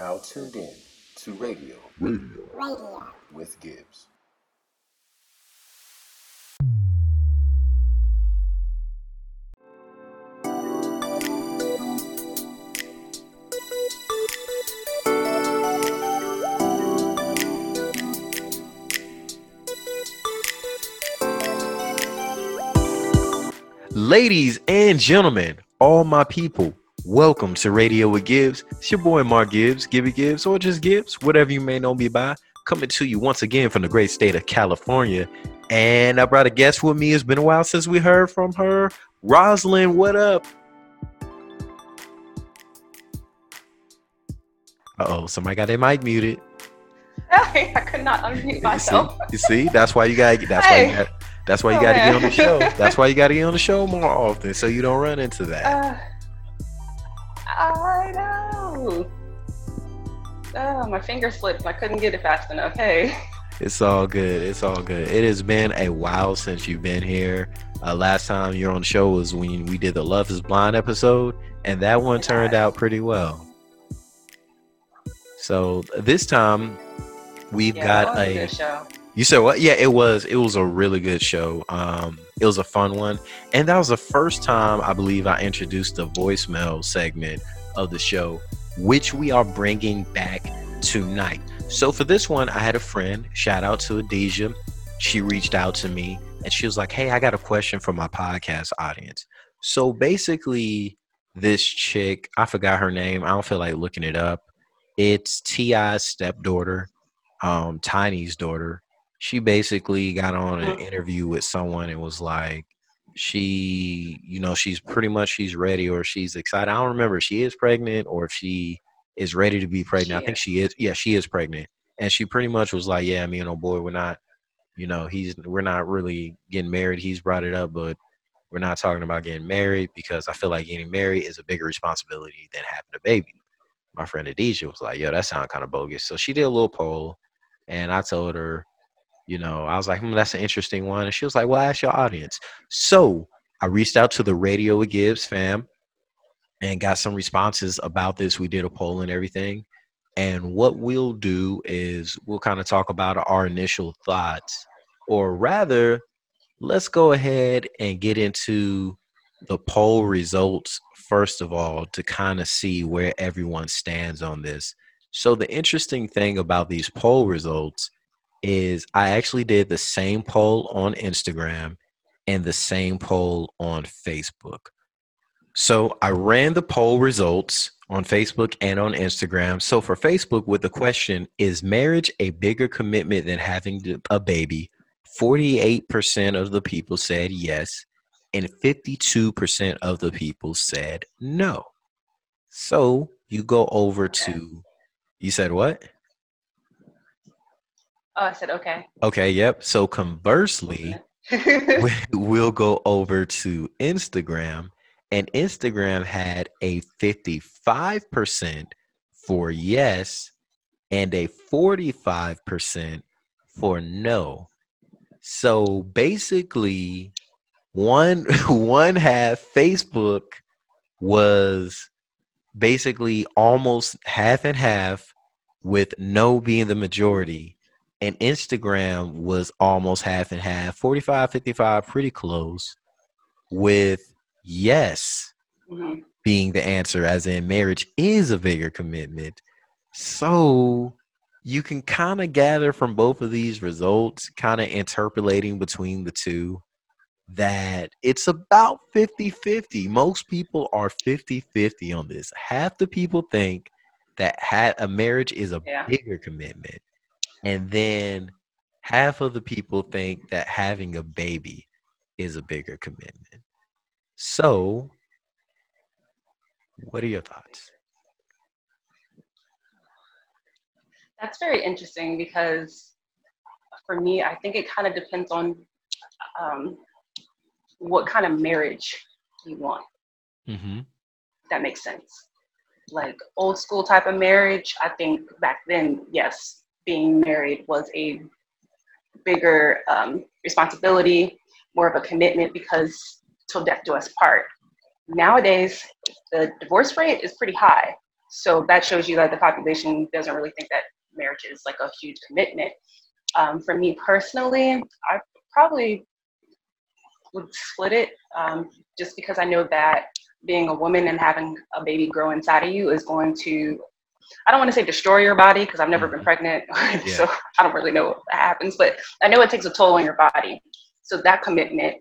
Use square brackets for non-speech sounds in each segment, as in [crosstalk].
now tuned in to Radio, Radio. Radio. with Gibbs. Ladies and gentlemen, all my people, welcome to Radio with Gibbs. It's your boy Mark Gibbs, Gibby Gibbs, or just Gibbs, whatever you may know me by, coming to you once again from the great state of California. And I brought a guest with me. It's been a while since we heard from her. Rosalind, what up? Uh oh, somebody got their mic muted. [laughs] I could not unmute You see, myself. you see, that's why you got. That's why you got. That's why you Oh, got to get on the show. That's why you got to [laughs] get on the show more often, so you don't run into that. Uh, I know. Oh, my finger slipped. I couldn't get it fast enough. Hey. It's all good. It's all good. It has been a while since you've been here. Uh, last time you're on the show was when we did the Love is Blind episode, and that one turned out pretty well. So this time we've Yeah, got was a. You said what? Yeah, it was. It was a really good show. Um, it was a fun one, and that was the first time I believe I introduced the voicemail segment of the show, which we are bringing back tonight. So for this one, I had a friend. Shout out to Adesia. She reached out to me, and she was like, "Hey, I got a question for my podcast audience." So basically, this chick, I forgot her name. I don't feel like looking it up. It's Ti's stepdaughter, um, Tiny's daughter she basically got on an mm. interview with someone and was like she you know she's pretty much she's ready or she's excited. I don't remember if she is pregnant or if she is ready to be pregnant. I think is. she is yeah she is pregnant. And she pretty much was like yeah me and old boy we're not you know he's we're not really getting married. He's brought it up but we're not talking about getting married because i feel like getting married is a bigger responsibility than having a baby. My friend Adisha was like yo that sounds kind of bogus. So she did a little poll and i told her you know, I was like, hmm, that's an interesting one. And she was like, well, ask your audience. So I reached out to the Radio with Gibbs fam and got some responses about this. We did a poll and everything. And what we'll do is we'll kind of talk about our initial thoughts, or rather, let's go ahead and get into the poll results first of all to kind of see where everyone stands on this. So, the interesting thing about these poll results is I actually did the same poll on Instagram and the same poll on Facebook. So I ran the poll results on Facebook and on Instagram. So for Facebook, with the question, is marriage a bigger commitment than having a baby? 48% of the people said yes, and 52% of the people said no. So you go over to, you said what? Oh, I said okay. Okay, yep. So conversely, [laughs] we- we'll go over to Instagram, and Instagram had a 55% for yes and a 45% for no. So basically, one [laughs] one half Facebook was basically almost half and half with no being the majority and Instagram was almost half and half 45 55 pretty close with yes Mhm. being the answer as in marriage is a bigger commitment so you can kind of gather from both of these results kind of interpolating between the two that it's about 50-50 most people are 50-50 on this half the people think that ha- a marriage is a Yeah. bigger commitment and then half of the people think that having a baby is a bigger commitment so what are your thoughts That's very interesting because for me, I think it kind of depends on um, what kind of marriage you want. mm-hmm. that makes sense. Like old school type of marriage, I think back then, yes, being married was a bigger um, responsibility, more of a commitment because till death do us part. Nowadays, the divorce rate is pretty high. So that shows you that the population doesn't really think that marriage is like a huge commitment. Um, for me personally, I probably would split it um, just because I know that being a woman and having a baby grow inside of you is going to I don't want to say destroy your body because I've never been Mhm. pregnant, [laughs] Yeah. so I don't really know what happens, but I know it takes a toll on your body. So that commitment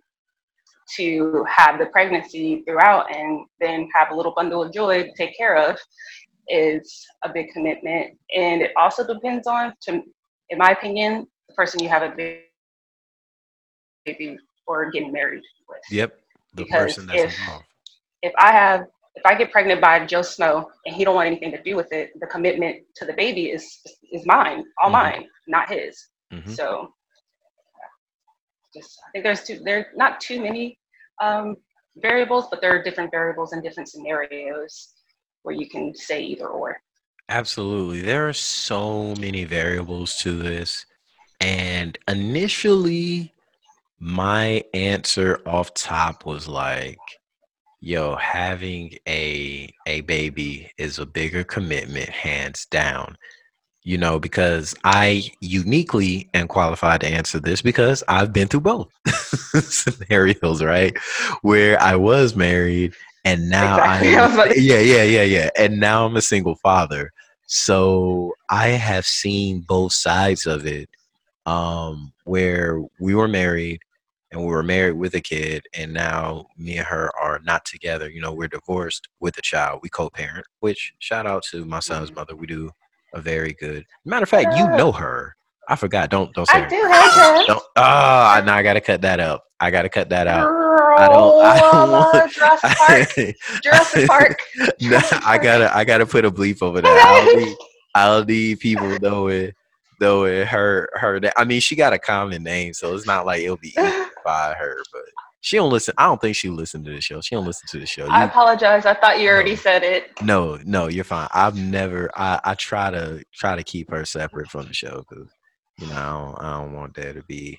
to have the pregnancy throughout and then have a little bundle of joy to take care of is a big commitment. And it also depends on, to, in my opinion, the person you have a baby or getting married with. Yep. The Because person that's if- involved. If I have, if I get pregnant by Joe Snow and he don't want anything to do with it, the commitment to the baby is is mine, all Mhm. mine, not his. Mhm. So, just I think there's too there not too many um, variables, but there are different variables in different scenarios where you can say either or. Absolutely. There are so many variables to this. And initially, my answer off top was like, yo, having a a baby is a bigger commitment, hands down. You know, because I uniquely am qualified to answer this because I've been through both [laughs] scenarios, right? Where I was married and now Exactly. I [laughs] I was about am to- yeah, yeah, yeah, yeah. And now I'm a single father. So I have seen both sides of it. Um, where we were married and we were married with a kid, and now me and her are not together. You know, we're divorced with a child. We co-parent, which shout out to my son's Mhm. mother. We do a very good. Matter of fact, you know her. I forgot. Don't don't say I her. do have that. Don't. Ah, now I gotta cut that up. I gotta cut that out. I don't- I don't want- Jurassic [laughs] Park. Jurassic Park. [laughs] Jurassic I gotta I gotta put a bleep over that. I'll need, [laughs] I'll need people knowing knowing her her I mean she got a common name, so it's not like it'll be easy by her, but she don't listen. I don't think she listened to the show. She don't listen to the show. I apologize. I thought you already No. said it. no, no, you're fine. I've never. I I try to try to keep her separate from the show because you know I don't, I don't want there to be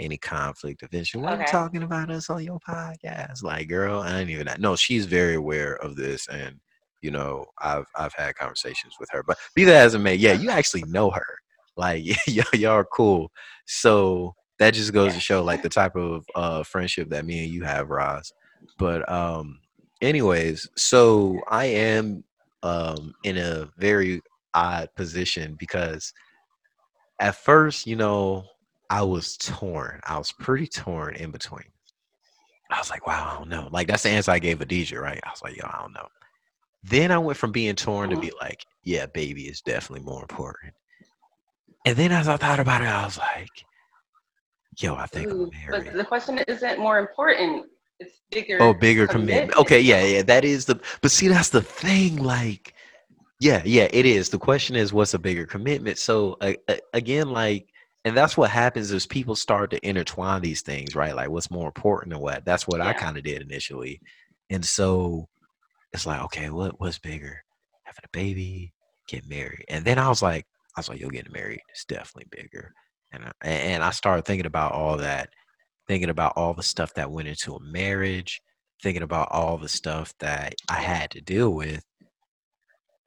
any conflict of interest. Why are you talking about us on your podcast? Like, girl, I ain't even. No, she's very aware of this, and you know I've I've had conversations with her. But be that as it may, yeah, you actually know her. Like, [laughs] y'all, y'all are cool. So that just goes to show like the type of uh friendship that me and you have, Roz. But um anyways, so I am um in a very odd position because at first, you know, I was torn. I was pretty torn in between. I was like, wow, I don't know. Like that's the answer I gave Adija, right? I was like, yo, I don't know. Then I went from being torn to be like, yeah, baby is definitely more important. And then as I thought about it, I was like, yo, I think Ooh, I'm married. but the question isn't more important. It's bigger. Oh, bigger commitment. Okay, yeah, yeah, that is the. But see, that's the thing. Like, yeah, yeah, it is. The question is, what's a bigger commitment? So uh, uh, again, like, and that's what happens is people start to intertwine these things, right? Like, what's more important than what? That's what I kind of did initially, and so it's like, okay, what what's bigger? Having a baby, get married, and then I was like, I was like, yo, getting married is definitely bigger, and I, and I started thinking about all that thinking about all the stuff that went into a marriage, thinking about all the stuff that I had to deal with.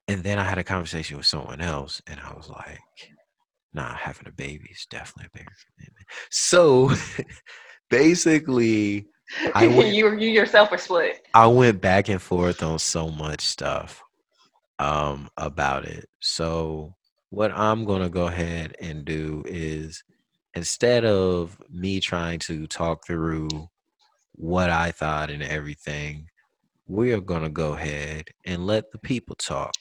And then I had a conversation with someone else, and I was like, nah, having a baby is definitely a bigger commitment. [laughs] So [laughs] basically, I [laughs] went- you you yourself were split. I went back and forth on so much stuff um, about it. So what I'm gonna go ahead and do is instead of me trying to talk through what I thought and everything, we are gonna go ahead and let the people talk.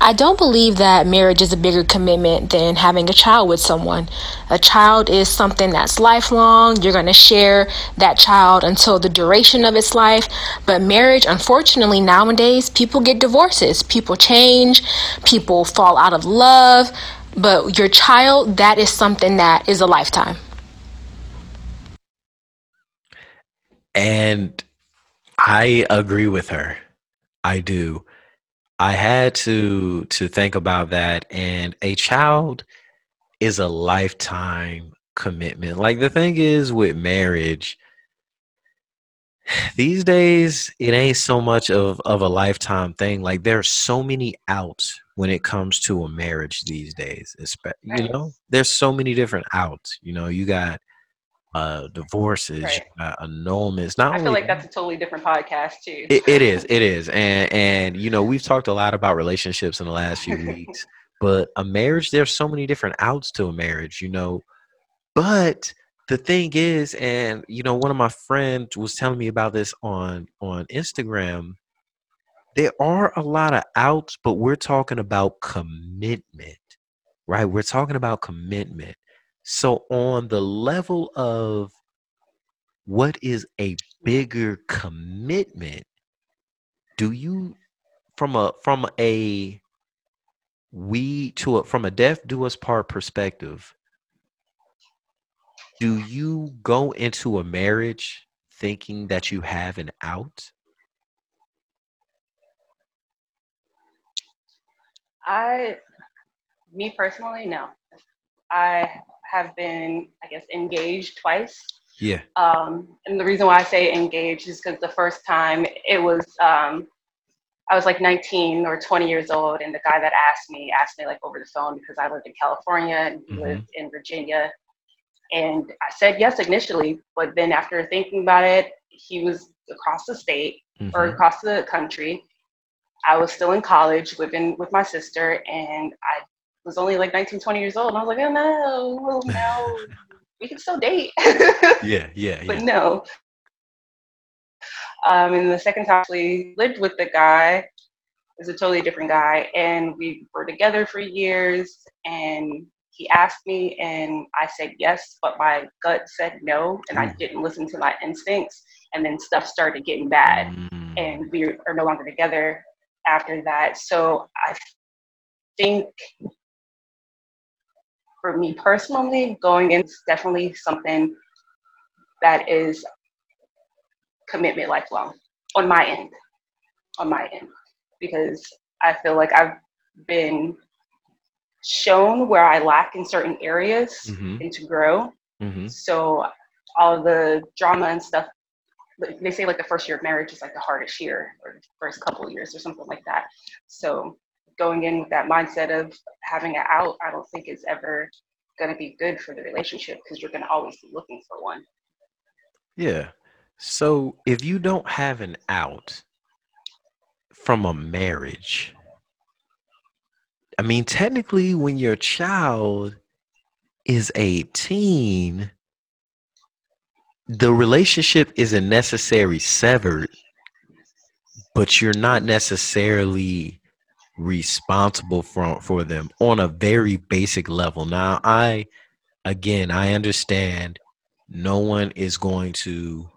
I don't believe that marriage is a bigger commitment than having a child with someone. A child is something that's lifelong. You're going to share that child until the duration of its life. But marriage, unfortunately, nowadays, people get divorces, people change, people fall out of love. But your child, that is something that is a lifetime. And I agree with her. I do. I had to to think about that and a child is a lifetime commitment. Like the thing is with marriage [sighs] these days it ain't so much of of a lifetime thing. Like there's so many outs when it comes to a marriage these days you know? There's so many different outs you know? You got uh divorces Right. got annulments not I only feel like that's a totally different podcast too. it, it is it is. And and you know we've talked a lot about relationships in the last few [laughs] weeks but a marriage there's so many different outs to a marriage you know? But the thing is and you know one of my friends was telling me about this on on instagram there are a lot of outs but we're talking about commitment right? We're talking about commitment so on the level of what is a bigger commitment do you from a from a we to a from a deaf do us part perspective do you go into a marriage thinking that you have an out I, me personally, no. I have been, I guess, engaged twice. yeah Um, and the reason why I say engaged is because the first time it was, um, I was like 19 or 20 years old, and the guy that asked me asked me like over the phone because I lived in California and he Mhm. lived in Virginia. And I said yes initially, but then after thinking about it, he was across the state or Mhm. across the country. I was still in college living with my sister, and I was only like 19, 20 years old. And I was like, oh no, [laughs] no, we can still date. yeah [laughs] yeah yeah. but no. Um, and the second time we lived with the guy is a totally different guy, and we were together for years. And he asked me, and I said yes, but my gut said no, and I Mm. didn't listen to my instincts. And then stuff started getting bad Mm, and we are no longer together after that. So I think for me personally, going in is definitely something that is commitment lifelong on my end. On my end. Because I feel like I've been shown where I lack in certain areas Mhm. and to grow. mhm. So all the drama and stuff, they say like the first year of marriage is like the hardest year or first couple years or something like that. So going in with that mindset of having it out, I don't think is ever going to be good for the relationship because you're going to always be looking for one. Yeah. So if you don't have an out from a marriage, I mean, technically, when your child is 18, the relationship isn't necessarily severed, but you're not necessarily responsible for for them on a very basic level. Now, I again, I understand no one is going to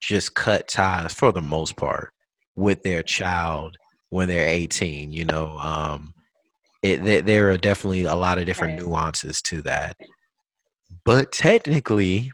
just cut ties for the most part with their child when they're 18 you know um it there, there are definitely a lot of different nuances to that. But technically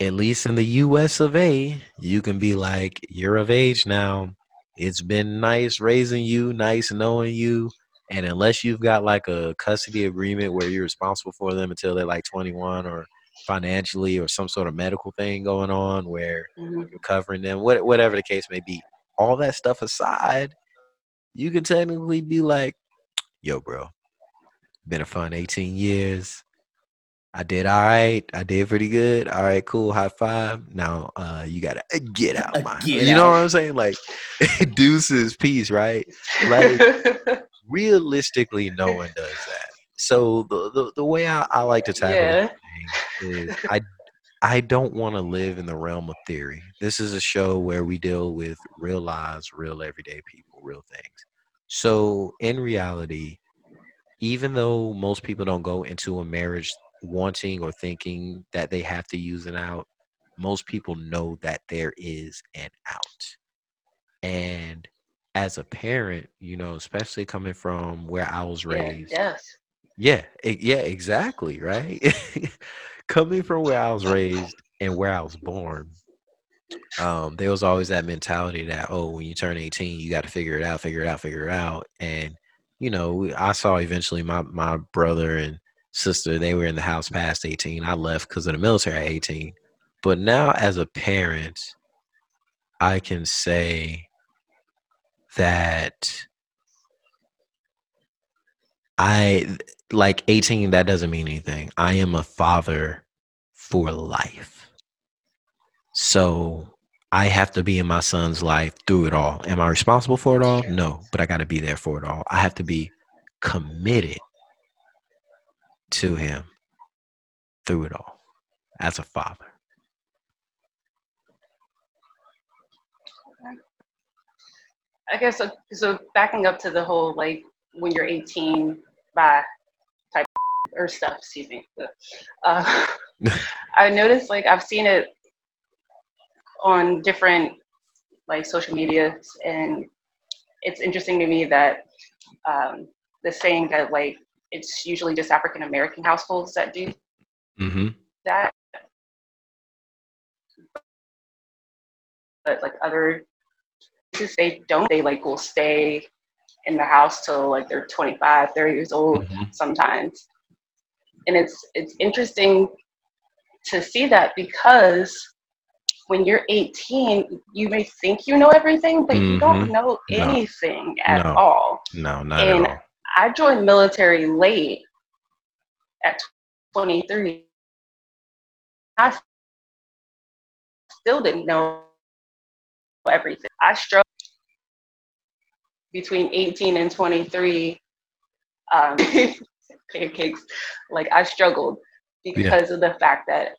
at least in the US of A you can be like you're of age now it's been nice raising you nice knowing you and unless you've got like a custody agreement where you're responsible for them until they're like 21 or financially or some sort of medical thing going on where Mhm. you're covering them, what, whatever the case may be. All that stuff aside, you can technically be like, yo, bro, been a fun 18 years. I did all right. I did pretty good. All right, cool. High five. Now uh you gotta uh, get [laughs] out, my get You know out. what I'm saying? Like [laughs] deuces, peace, right? Like [laughs] realistically, no one does that. So the the, the way I, I like to tackle Yeah. is I I don't want to live in the realm of theory. This is a show where we deal with real lives, real everyday people, real things. So in reality, even though most people don't go into a marriage wanting or thinking that they have to use an out, most people know that there is an out. And as a parent, you know, especially coming from where I was yeah, raised, yes. yeah, yeah, exactly, right? [laughs] Coming from where I was raised and where I was born, um, there was always that mentality that, oh, when you turn 18, you got to figure it out, figure it out, figure it out. And, you know, I saw eventually my, my brother and sister, they were in the house past 18. I left because of the military at 18. But now as a parent, I can say that I like 18 that doesn't mean anything. I am a father for life. So I have to be in my son's life through it all. Am I responsible for it all? No, but I got to be there for it all. I have to be committed to him through it all as a father. I guess so, so. Backing up to the whole like when you're 18 by type or stuff. Excuse me. Uh, [laughs] I noticed like I've seen it on different like social medias, and it's interesting to me that um, the saying that like it's usually just African American households that do Mm-hmm. that, but like other places they don't. They like will stay in the house till like they're 25, 30 years old Mhm. sometimes, and it's it's interesting to see that because when you're 18, you may think you know everything, but you don't Mhm. know No. anything at No. all. No, not And at all. I joined military late at 23. I still didn't know everything. I struggled between 18 and 23. Um, [laughs] pancakes, like I struggled because of the fact that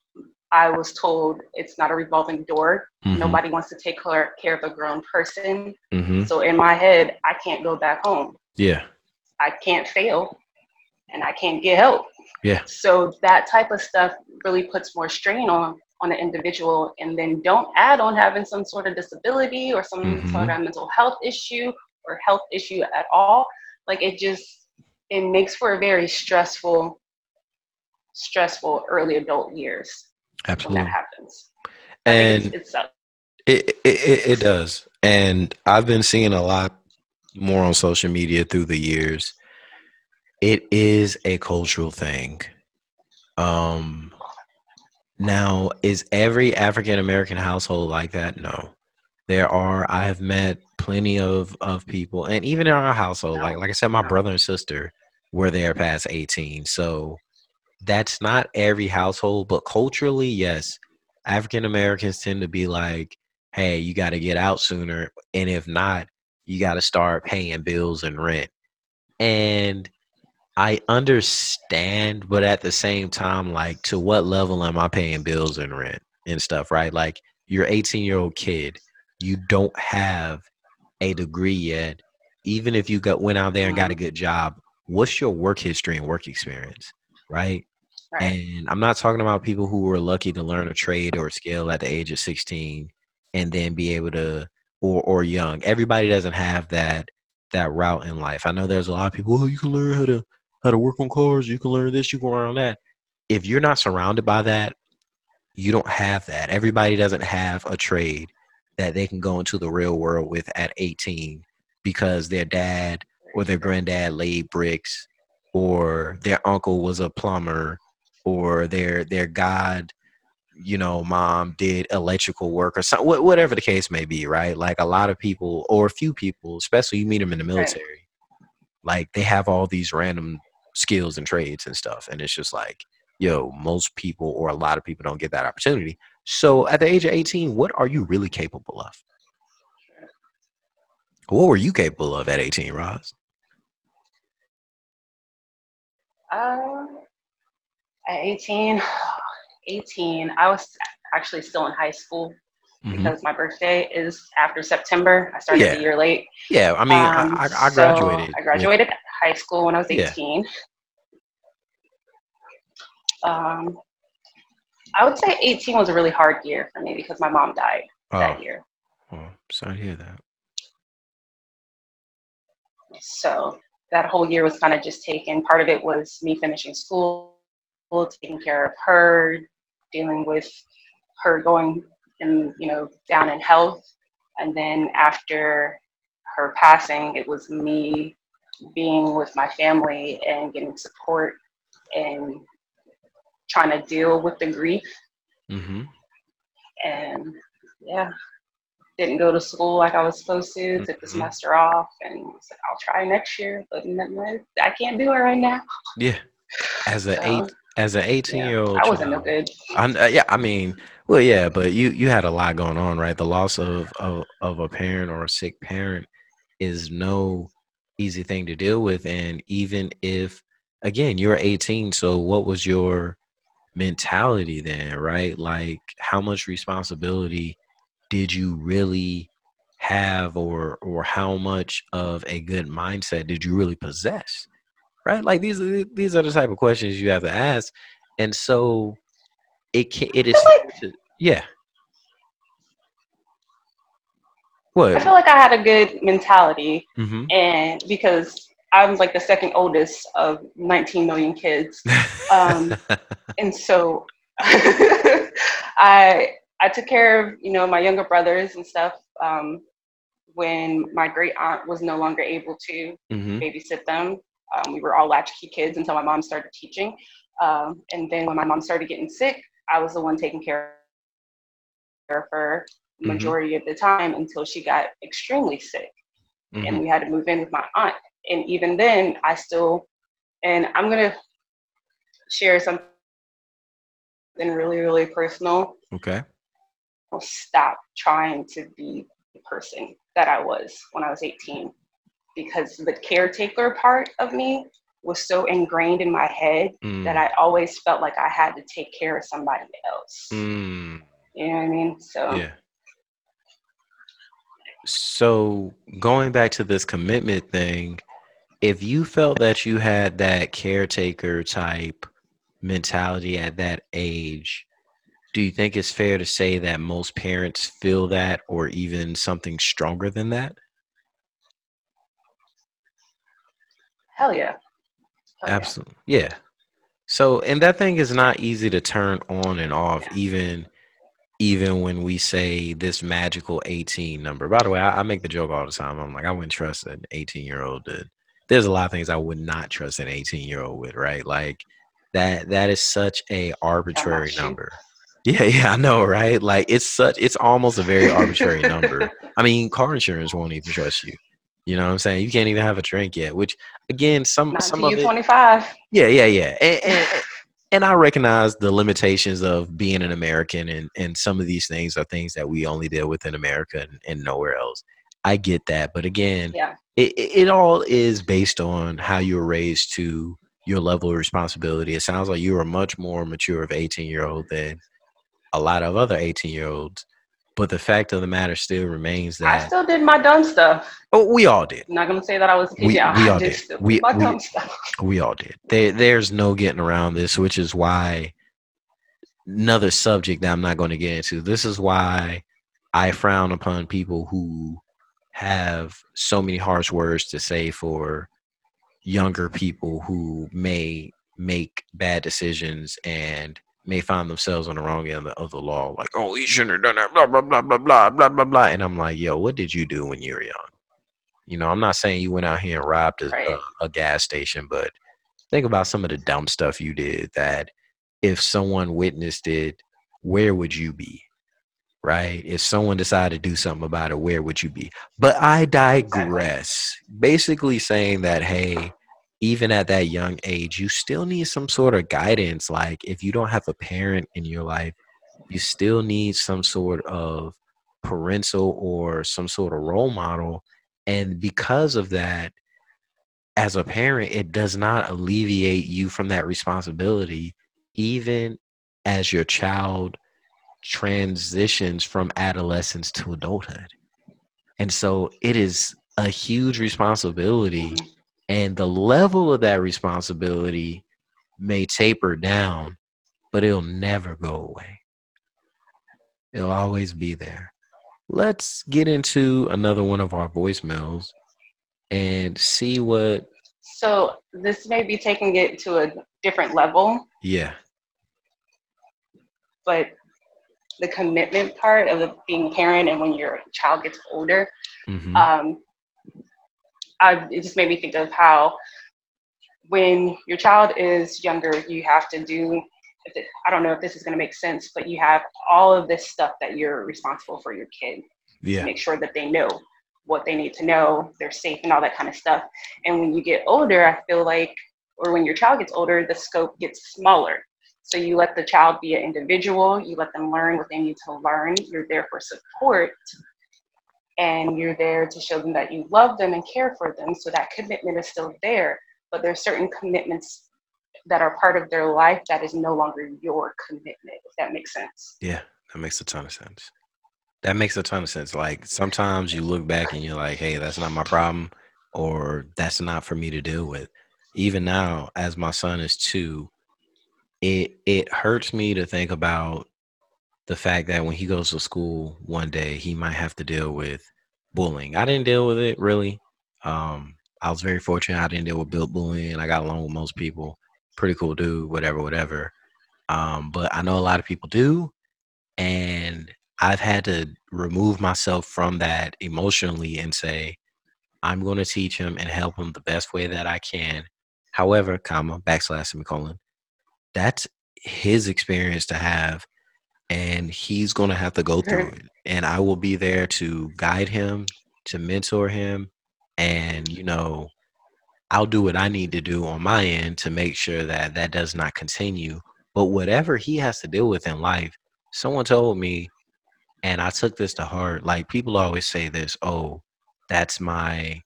I was told it's not a revolving door. Mhm. Nobody wants to take care, care of a grown person. Mhm. So in my head, I can't go back home. Yeah. I can't fail and I can't get help. Yeah. So that type of stuff really puts more strain on on the individual and then don't add on having some sort of disability or some Mhm. sort of mental health issue or health issue at all. Like it just it makes for a very stressful stressful early adult years when Absolutely. that happens. And. It, it it it does, and I've been seeing a lot more on social media through the years. It is a cultural thing. Um, now is every African American household like that? No, there are. I have met plenty of of people, and even in our household, like like I said, my brother and sister were there past eighteen, so that's not every household, but culturally, yes, African Americans tend to be like, hey, you got to get out sooner. And if not, you got to start paying bills and rent. And I understand, but at the same time, like, to what level am I paying bills and rent and stuff, right? Like, you're 18 year old kid, you don't have a degree yet. Even if you got went out there and got a mm-hmm. good job, what's your work history and work experience, right? Right. And I'm not talking about people who were lucky to learn a trade or a skill at the age of 16 and then be able to or or young. Everybody doesn't have that that route in life. I know there's a lot of people, oh, you can learn how to how to work on cars, you can learn this, you can learn that. If you're not surrounded by that, you don't have that. Everybody doesn't have a trade that they can go into the real world with at 18 because their dad or their granddad laid bricks or their uncle was a plumber or their their god you know mom did electrical work or something whatever the case may be right? Like a lot of people or a few people especially you meet them in the military like they have all these random skills and trades and stuff and it's just like yo most people or a lot of people don't get that opportunity. So at the age of 18 what are you really capable of? What were you capable of at 18 roz? Uh, at 18, 18, I was actually still in high school Mhm. because my birthday is after September. I started Yeah. a year late. yeah i mean Um, I, I, I so graduated I with- graduated high school when I was Yeah. 18. Um, I would say 18 was a really hard year for me because my mom died that oh, year. oh sorry to hear that So that whole year was kind of just taken. Part of it was me finishing school, taking care of her, dealing with her going and you know down in health, and then after her passing, it was me being with my family and getting support and trying to deal with the grief mm-hmm. and yeah didn't go to school like I was supposed to, took the Mhm. semester off, and was like, I'll try next year, but I can't do it right now. Yeah. As an So, eight, as an eighteen year old, I wasn't no good. I, uh, yeah, I mean, well, yeah, but you you had a lot going on, right? The loss of of of a parent or a sick parent is no easy thing to deal with, and even if, again, you're 18, so what was your mentality then, right? Like, how much responsibility did you really have, or or how much of a good mindset did you really possess, right? Like these are these are the type of questions you have to ask, and so it can it is like- yeah. I feel like I had a good mentality, hmm and because I'm like the second oldest of 19 million kids, Um, [laughs] and so [laughs] I I took care of you know my younger brothers and stuff um, when my great aunt was no longer able to hmm babysit them. Um, we were all latchkey kids until my mom started teaching, um, and then when my mom started getting sick, I was the one taking care of her Mhm. majority of the time until she got extremely sick hmm and we had to move in with my aunt. And even then, I still, and I'm gonna share something really, really personal. Okay. I'll stop trying to be the person that I was when I was 18 because the caretaker part of me was so ingrained in my head Mm. that I always felt like I had to take care of somebody else. Mm. You know what I mean? So Yeah. So going back to this commitment thing, if you felt that you had that caretaker type mentality at that age, do you think it's fair to say that most parents feel that or even something stronger than that? Hell yeah. Hell. Absolutely. Yeah. So, and that thing is not easy to turn on and off, even even when we say this magical 18 number. By the way, I, I make the joke all the time. I'm like, I wouldn't trust an 18 year old to. There's a lot of things I would not trust an 18 year old with, right? Like that. That is such a arbitrary number. Yeah, yeah, I know, right? Like it's such. It's almost a very arbitrary number. [laughs] I mean, car insurance won't even trust you. You know what I'm saying? You can't even have a drink yet. Which, again, some Not some of it. 25. Yeah, yeah, yeah. And, and, and I recognize the limitations of being an American, and, and some of these things are things that we only deal with in America and, and nowhere else. I get that. But again, Yeah. it, it it all is based on how you were raised to your level of responsibility. It sounds like you are much more mature of 18 year old than a lot of other 18 year olds. But the fact of the matter still remains that I still did my dumb stuff. oh, we all did. I'm not gonna say that I was. We- yeah, we all did did. still We- my we- dumb stuff. [laughs] We all did. There, there's no getting around this, which is why another subject that I'm not going to get into. This is why I frown upon people who have so many harsh words to say for younger people who may make bad decisions and may find themselves on the wrong end of the, law. Like, oh, he shouldn't have done that. Blah blah blah blah blah blah blah blah. And I'm like, yo, what did you do when you were young? You know, I'm not saying you went out here and robbed a, Right. a, a gas station, but think about some of the dumb stuff you did that if someone witnessed it, where would you be? Right? If someone decided to do something about it, where would you be? But I digress. Basically saying that, hey, even at that young age, you still need some sort of guidance. Like if you don't have a parent in your life, you still need some sort of parental or some sort of role model. And because of that, as a parent, it does not alleviate you from that responsibility, even as your child transitions from adolescence to adulthood. And so it is a huge responsibility. And the level of that responsibility may taper down, but it'll never go away. It'll always be there. Let's get into another one of our voicemails and see what, So this may be taking it to a different level, yeah. but the commitment part of being a parent and when your child gets older, mhm, um, I, it just made me think of how when your child is younger, you have to do. if it- I don't know if this is going to make sense, but you have all of this stuff that you're responsible for your kid. Yeah. make sure that they know what they need to know, they're safe and all that kind of stuff. And when you get older, I feel like, or when your child gets older, the scope gets smaller. So you let the child be an individual, you let them learn what they need to learn, you're there for support, and you're there to show them that you love them and care for them. So that commitment is still there, but there's certain commitments that are part of their life that is no longer your commitment, if that makes sense. Yeah, that makes a ton of sense. That makes a ton of sense. Like sometimes you look back and you're like, hey, that's not my problem, or that's not for me to deal with. Even now, as my son is two, it it hurts me to think about the fact that when he goes to school one day, he might have to deal with bullying. I didn't deal with it really. Um, I was very fortunate. I didn't deal with built bullying. I got along with most people. Pretty cool dude, whatever, whatever. Um, but I know a lot of people do, and I've had to remove myself from that emotionally and say, I'm going to teach him and help him the best way that I can. However, comma backslash semicolon, that's his experience to have, and he's going to have to go through it. And I will be there to guide him, to mentor him, and you know, I'll do what I need to do on my end to make sure that that does not continue. But whatever he has to deal with in life, someone told me and I took this to heart. Like people always say this, oh, that's my,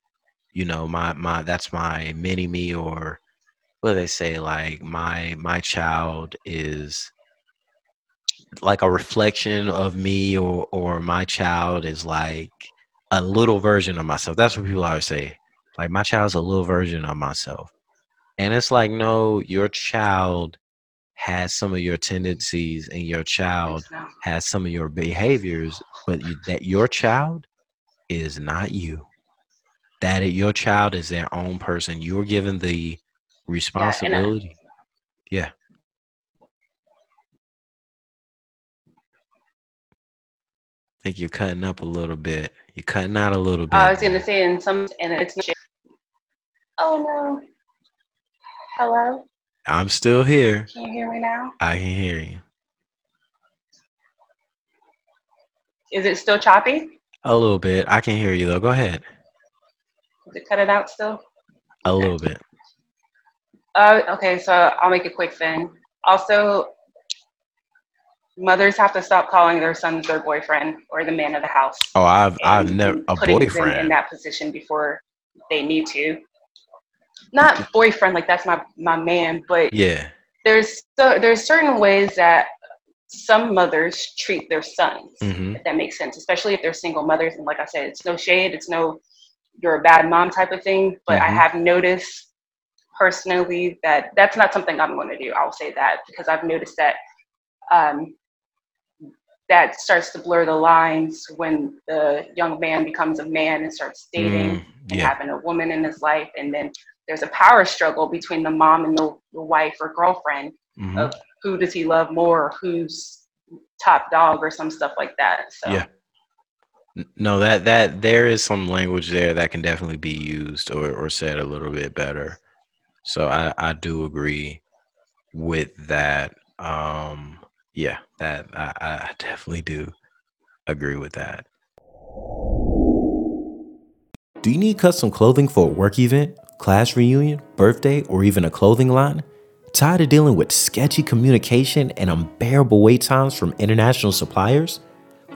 you know, my my that's my mini me or what do they say? Like my my child is like a reflection of me or or my child is like a little version of myself. That's what people always say. Like my child's a little version of myself. And it's like, no, your child has some of your tendencies and your child has some of your behaviors, but you, that your child is not you. That it, your child is their own person. You're given the responsibility. Yeah. I think you're cutting up a little bit. You're cutting out a little bit. I was gonna say in some, and it's. Oh no. Hello, I'm still here. can you hear me now? I can hear you. Is it still choppy? A little bit. I can hear you though. Go ahead. Is it cut it out still? A little bit. Uh, okay, so I'll make it quick then. Also, mothers have to stop calling their sons their boyfriend or the man of the house. Oh, I've I've never a them in that position before they need to. Not boyfriend, like that's my my man, but Yeah. there's so there's certain ways that some mothers treat their sons. hmm If that makes sense, especially if they're single mothers. And like I said, it's no shade, it's no you're a bad mom type of thing. But I Mhm. have noticed personally that that's not something I'm going to do. I'll say that because I've noticed that um, that starts to blur the lines when the young man becomes a man and starts dating Mm, and having a woman in his life, and then there's a power struggle between the mom and the, the wife or girlfriend. hmm of who does he love more, who's top dog, or some stuff like that. So Yeah. No, that that there is some language there that can definitely be used or or said a little bit better. So I I do agree with that. Um, yeah, that I, I definitely do agree with that. Do you need custom clothing for a work event, class reunion, birthday, or even a clothing line? Tired of dealing with sketchy communication and unbearable wait times from international suppliers?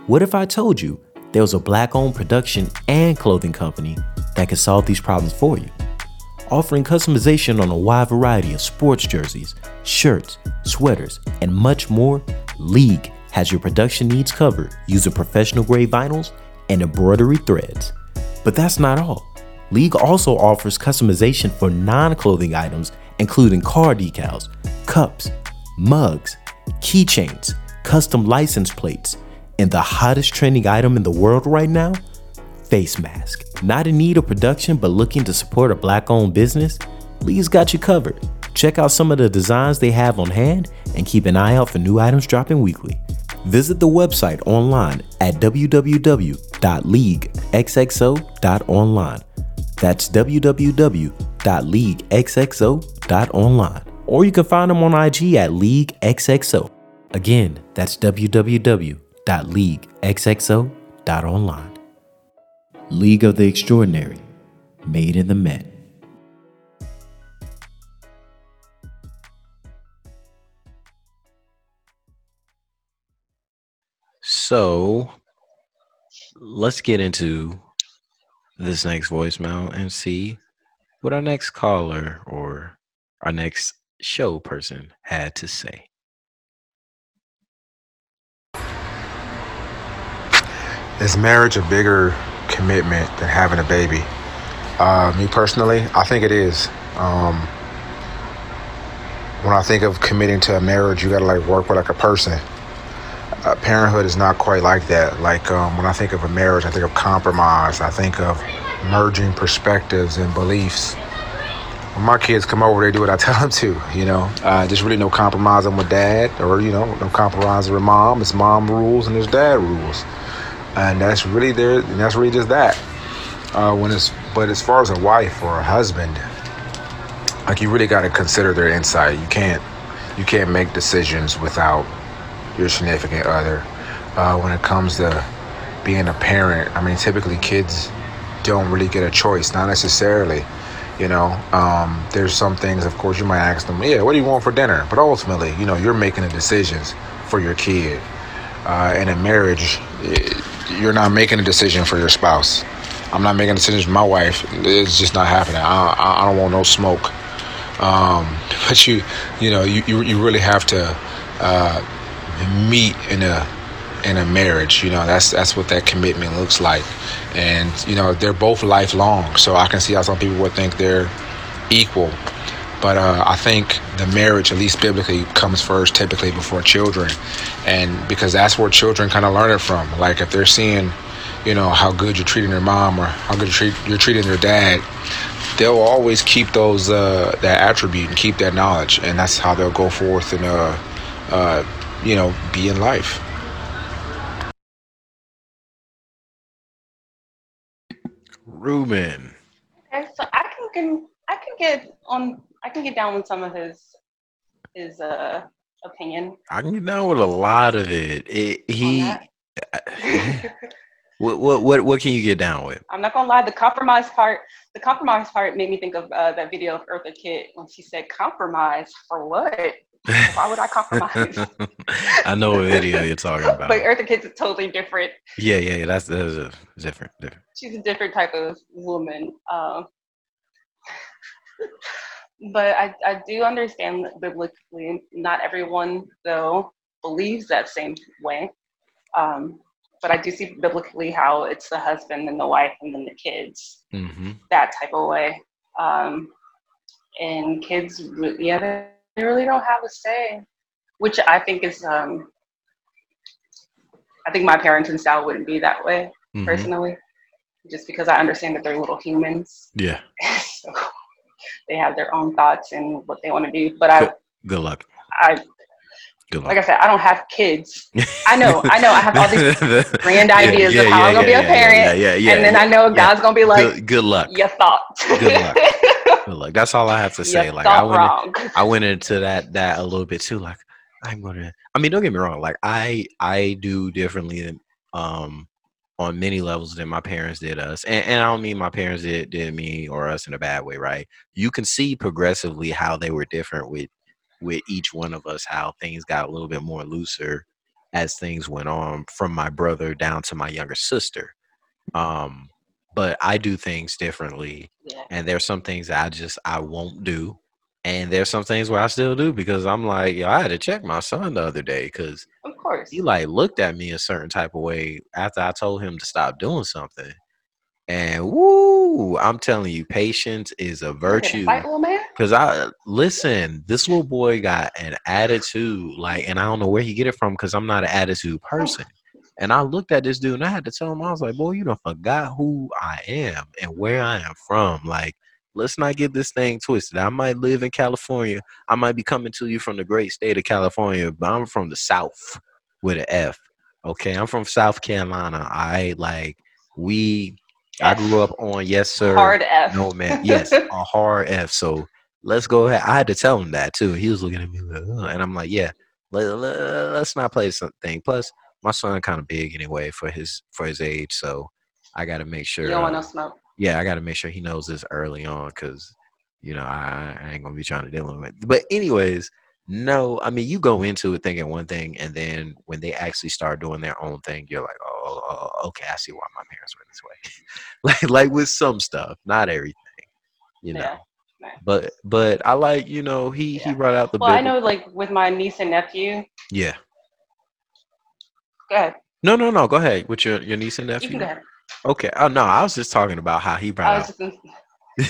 What if I told you there was a black owned production and clothing company that could solve these problems for you? Offering customization on a wide variety of sports jerseys, shirts, sweaters, and much more, League has your production needs covered using professional grade vinyls and embroidery threads. But that's not all. League also offers customization for non clothing items, including car decals, cups, mugs, keychains, custom license plates, and the hottest trending item in the world right now face mask. Not in need of production but looking to support a black owned business? Lee's got you covered. Check out some of the designs they have on hand and keep an eye out for new items dropping weekly. Visit the website online at www.leaguexxo.online. That's www.leaguexxo.online. Or you can find them on IG at LeagueXXO. Again, that's www.leaguexxo.online. Online. League of the Extraordinary, made in the Met. So let's get into this next voicemail and see what our next caller or our next show person had to say. Is marriage a bigger commitment than having a baby? Uh, me personally, I think it is. Um, when I think of committing to a marriage, you gotta like work with like a person. Uh, parenthood is not quite like that. Like um, when I think of a marriage, I think of compromise. I think of merging perspectives and beliefs. When my kids come over, they do what I [laughs] tell them to. You know, uh, there's really no compromising with dad, or you know, no compromising with mom. It's mom rules and there's dad rules and that's really there and that's really just that uh, when it's but as far as a wife or a husband like you really got to consider their insight you can't you can't make decisions without your significant other uh, when it comes to being a parent i mean typically kids don't really get a choice not necessarily you know um, there's some things of course you might ask them yeah what do you want for dinner but ultimately you know you're making the decisions for your kid uh, in marriage you're not making a decision for your spouse. I'm not making a decision for my wife. It's just not happening. I, I, I don't want no smoke. Um, [laughs] but you, you know, you, you, you really have to uh, meet in a in a marriage. You know, that's that's what that commitment looks like. And you know, they're both lifelong. So I can see how some people would think they're equal. But uh, I think the marriage, at least biblically, comes first typically before children. And because that's where children kind of learn it from. Like if they're seeing, you know, how good you're treating their mom or how good you're, treat, you're treating their dad, they'll always keep those uh, that attribute and keep that knowledge. And that's how they'll go forth and, uh, uh, you know, be in life. Ruben. Okay, so I can, can I can get on I can get down with some of his his uh opinion. I can get down with a lot of it. it he [laughs] what, what what what can you get down with? I'm not gonna lie, the compromise part, the compromise part made me think of uh, that video of Eartha Kitt when she said, "Compromise for what? Why would I compromise?" [laughs] I know what video you're talking [laughs] about. but Eartha is totally different. Yeah, yeah, that's that's a, different, different. She's a different type of woman. Um, [laughs] but I, I do understand that biblically, not everyone though believes that same way. Um, but I do see biblically how it's the husband and the wife and then the kids, mm-hmm. that type of way. Um, and kids, yeah, they, really don't have a say, which I think is, um, I think my parenting style wouldn't be that way Mhm. personally, just because I understand that they're little humans. [laughs] Yeah. so they have their own thoughts and what they want to do. But I, Good luck. I, Good luck. like I said, I don't have kids. I know, I know, I have all these [laughs] grand ideas yeah, of how yeah, I'm gonna be a parent, Yeah, yeah, yeah. and then I know. God's gonna be like, good, good luck. your thoughts." Good luck. [laughs] Luck. That's all I have to say. like I went, wrong. [laughs] I went into that that a little bit too. Like I'm gonna. I mean, don't get me wrong. Like I I do differently than um on many levels than my parents did us, and, and I don't mean my parents did did me or us in a bad way, right? You can see progressively how they were different with with each one of us. How things got a little bit more looser as things went on, from my brother down to my younger sister. Um, but I do things differently Yeah. and there's some things that I just I won't do, and there's some things where I still do because I'm like, yo, I had to check my son the other day because Of course. he like looked at me a certain type of way after I told him to stop doing something, and woo, I'm telling you, patience is a You ready to virtue. Fight, little man. Cause I listen, this little boy got an attitude, like, and I don't know where he get it from. Cause I'm not an attitude oh. person. And I looked at this dude and I had to tell him, I was like, boy, you done forgot who I am and where I am from. Like, let's not get this thing twisted. I might live in California. I might be coming to you from the great state of California, but I'm from the South with an F. Okay, I'm from South Carolina. I like we. I grew up on yes sir. Hard F. No man, yes, a hard F. So let's go ahead. I had to tell him that too. He was looking at me and I'm like, yeah, let, let, us not play something. Plus, my son kind of big anyway for his for his age, so I got to make sure. You don't want no smoke. yeah, I got to make sure he knows this early on because you know I, I ain't gonna be trying to deal with it. But anyways, no, I mean you go into it thinking one thing, and then when they actually start doing their own thing, you're like, oh, oh, oh, okay, I see why my parents were this way. [laughs] like like with some stuff, not everything, you know. Yeah. But but I like you know he he brought out the Well, I know, like with my niece and nephew. yeah. Go ahead. No no no, go ahead with your your niece and You nephew. can go ahead. Okay. Oh no, I was just talking about how he brought I out [laughs]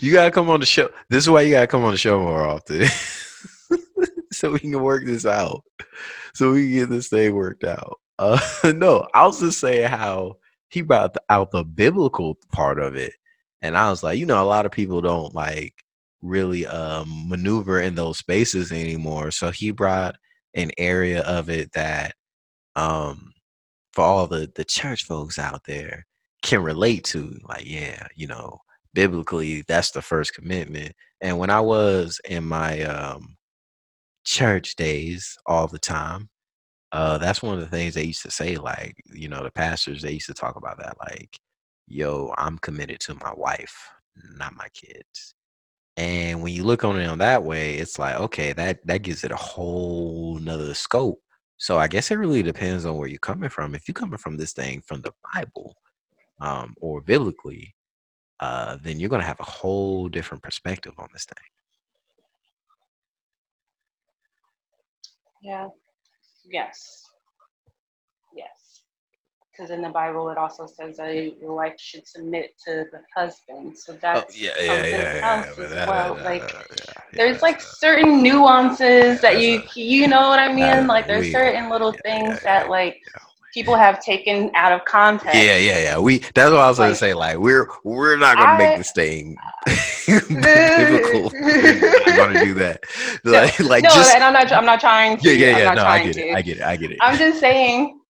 you gotta come on the show. This is why you gotta come on the show more often, [laughs] so we can work this out. So we can get this thing worked out. Uh, [laughs] no, I was just saying how he brought out the biblical part of it, and I was like, you know, a lot of people don't like really um, maneuver in those spaces anymore. So he brought an area of it that, um, for all the the church folks out there can relate to. Like, yeah, you know, biblically that's the first commitment and when i was in my um church days all the time uh that's one of the things they used to say like you know the pastors they used to talk about that like yo i'm committed to my wife not my kids and when you look on it on that way it's like okay that that gives it a whole nother scope so i guess it really depends on where you're coming from if you're coming from this thing from the bible um or biblically uh, then you're to have a whole different perspective on this thing. yeah. Yes. Because in the Bible, it also says that your wife should submit to the husband. So that's something else as well. Like there's like certain nuances that you you know what I mean. Uh, like there's we- certain little yeah, things yeah, that like yeah. people have taken out of context. Yeah, yeah, yeah. We that's what I was gonna say. Like we're we're not gonna make this thing [laughs] [laughs] biblical. we're gonna do that. [laughs] Like like no, just and I'm not. I'm not trying to. yeah, yeah, yeah. No, I get to. it. I get it. I get it. I'm just saying.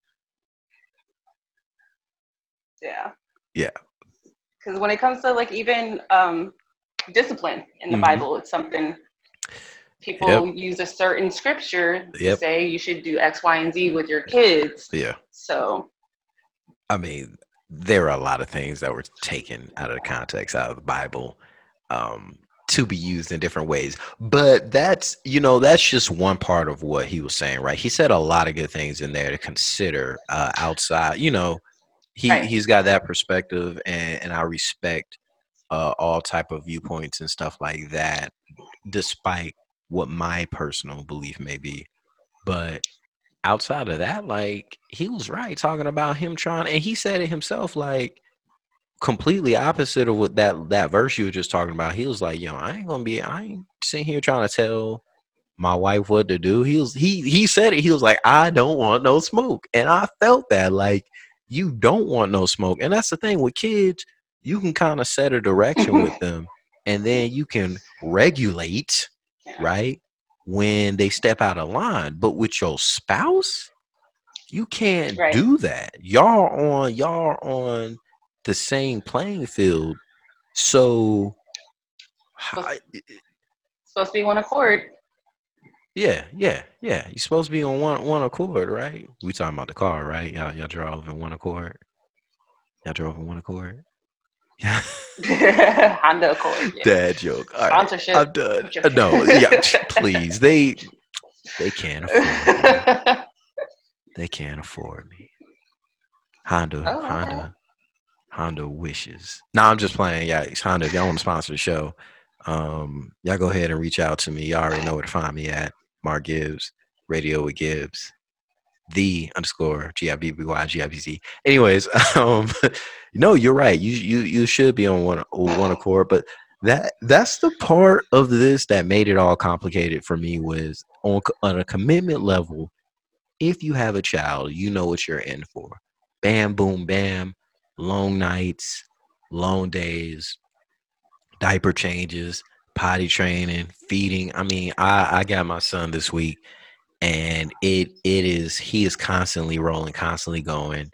Yeah. Yeah. Because when it comes to like even um, discipline in the Mhm. Bible, it's something people use a certain scripture to Yep. say you should do X, Y, and Z with your kids. Yeah. So I mean, there are a lot of things that were taken out of the context out of the Bible um, to be used in different ways. But that's, you know, that's just one part of what he was saying, right? He said a lot of good things in there to consider uh, outside, you know, he, Right. he's got that perspective and, and I respect uh, all type of viewpoints and stuff like that, despite what my personal belief may be. But outside of that, like he was right talking about him trying, and he said it himself, like completely opposite of what that that verse you were just talking about. He was like, "Yo, I ain't gonna be, I ain't sitting here trying to tell my wife what to do." He was he he said it. He was like, "I don't want no smoke," and I felt that like you don't want no smoke, and that's the thing with kids. You can kind of set a direction with [laughs] them, and then you can regulate right? When they step out of line. But with your spouse, you can't Right. do that. Y'all on y'all are on the same playing field. So how- supposed to be one accord. Yeah, yeah, yeah. You're supposed to be on one one accord, right? We talking about the car, right? Y'all y'all drove in one accord. Y'all drove in one accord. Yeah. [laughs] Honda Accord. Yeah. [laughs] Dad joke. All right. Sponsorship. I'm done. Uh, No, [laughs] yeah, please. They they can't afford me. They can't afford me. Honda, Oh, okay. Honda, Honda wishes. No, I'm just playing. Yeah, it's Honda. If y'all want to sponsor the show, um, y'all go ahead and reach out to me. Y'all already know where to find me at. Mark Gibbs, Radio with Gibbs, the underscore G I B B Y G I B Z. Anyways, [laughs] um, no, you're right. You you you should be on one one accord, but that that's the part of this that made it all complicated for me was on on a commitment level if you have a child you know what you're in for bam boom bam long nights long days diaper changes potty training feeding i mean i i got my son this week and it it is he is constantly rolling constantly going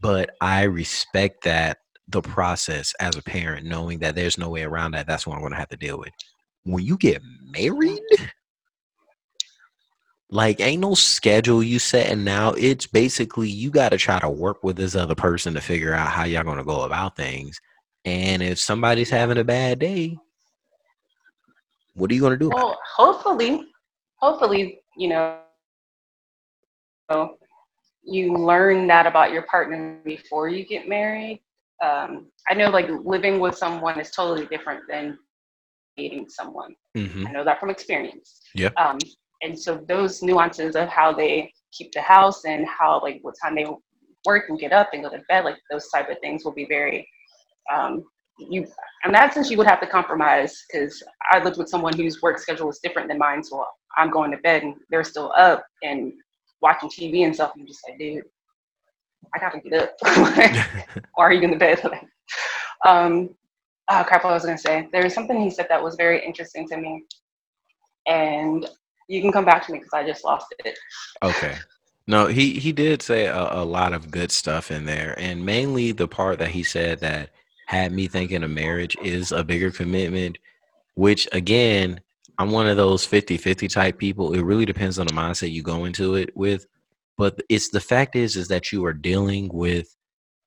but i respect that the process as a parent knowing that there's no way around that that's what i'm to have to deal with when you get married like ain't no schedule you setting now. It's basically you got to try to work with this other person to figure out how y'all gonna go about things. And if somebody's having a bad day, what are you gonna do? about Well, hopefully, hopefully, you know, you learn that about your partner before you get married. Um, I know like living with someone is totally different than dating someone. Mhm. I know that from experience. Yep. Um, and so those nuances of how they keep the house and how like what time they work and get up and go to bed, like those type of things will be very um, you in that sense you would have to compromise because I lived with someone whose work schedule was different than mine. So I'm going to bed and they're still up and watching TV and stuff. I'm just like, dude, I gotta get up. [laughs] [laughs] or are you in the bed? [laughs] um, oh crap, what I was gonna say. There was something he said that was very interesting to me, and you can come back to me because I just lost it. Okay. No, he he did say a, a lot of good stuff in there, and mainly the part that he said that had me thinking a marriage is a bigger commitment, which again, I'm one of those 50-50 type people. It really depends on the mindset you go into it with, but it's the fact is is that you are dealing with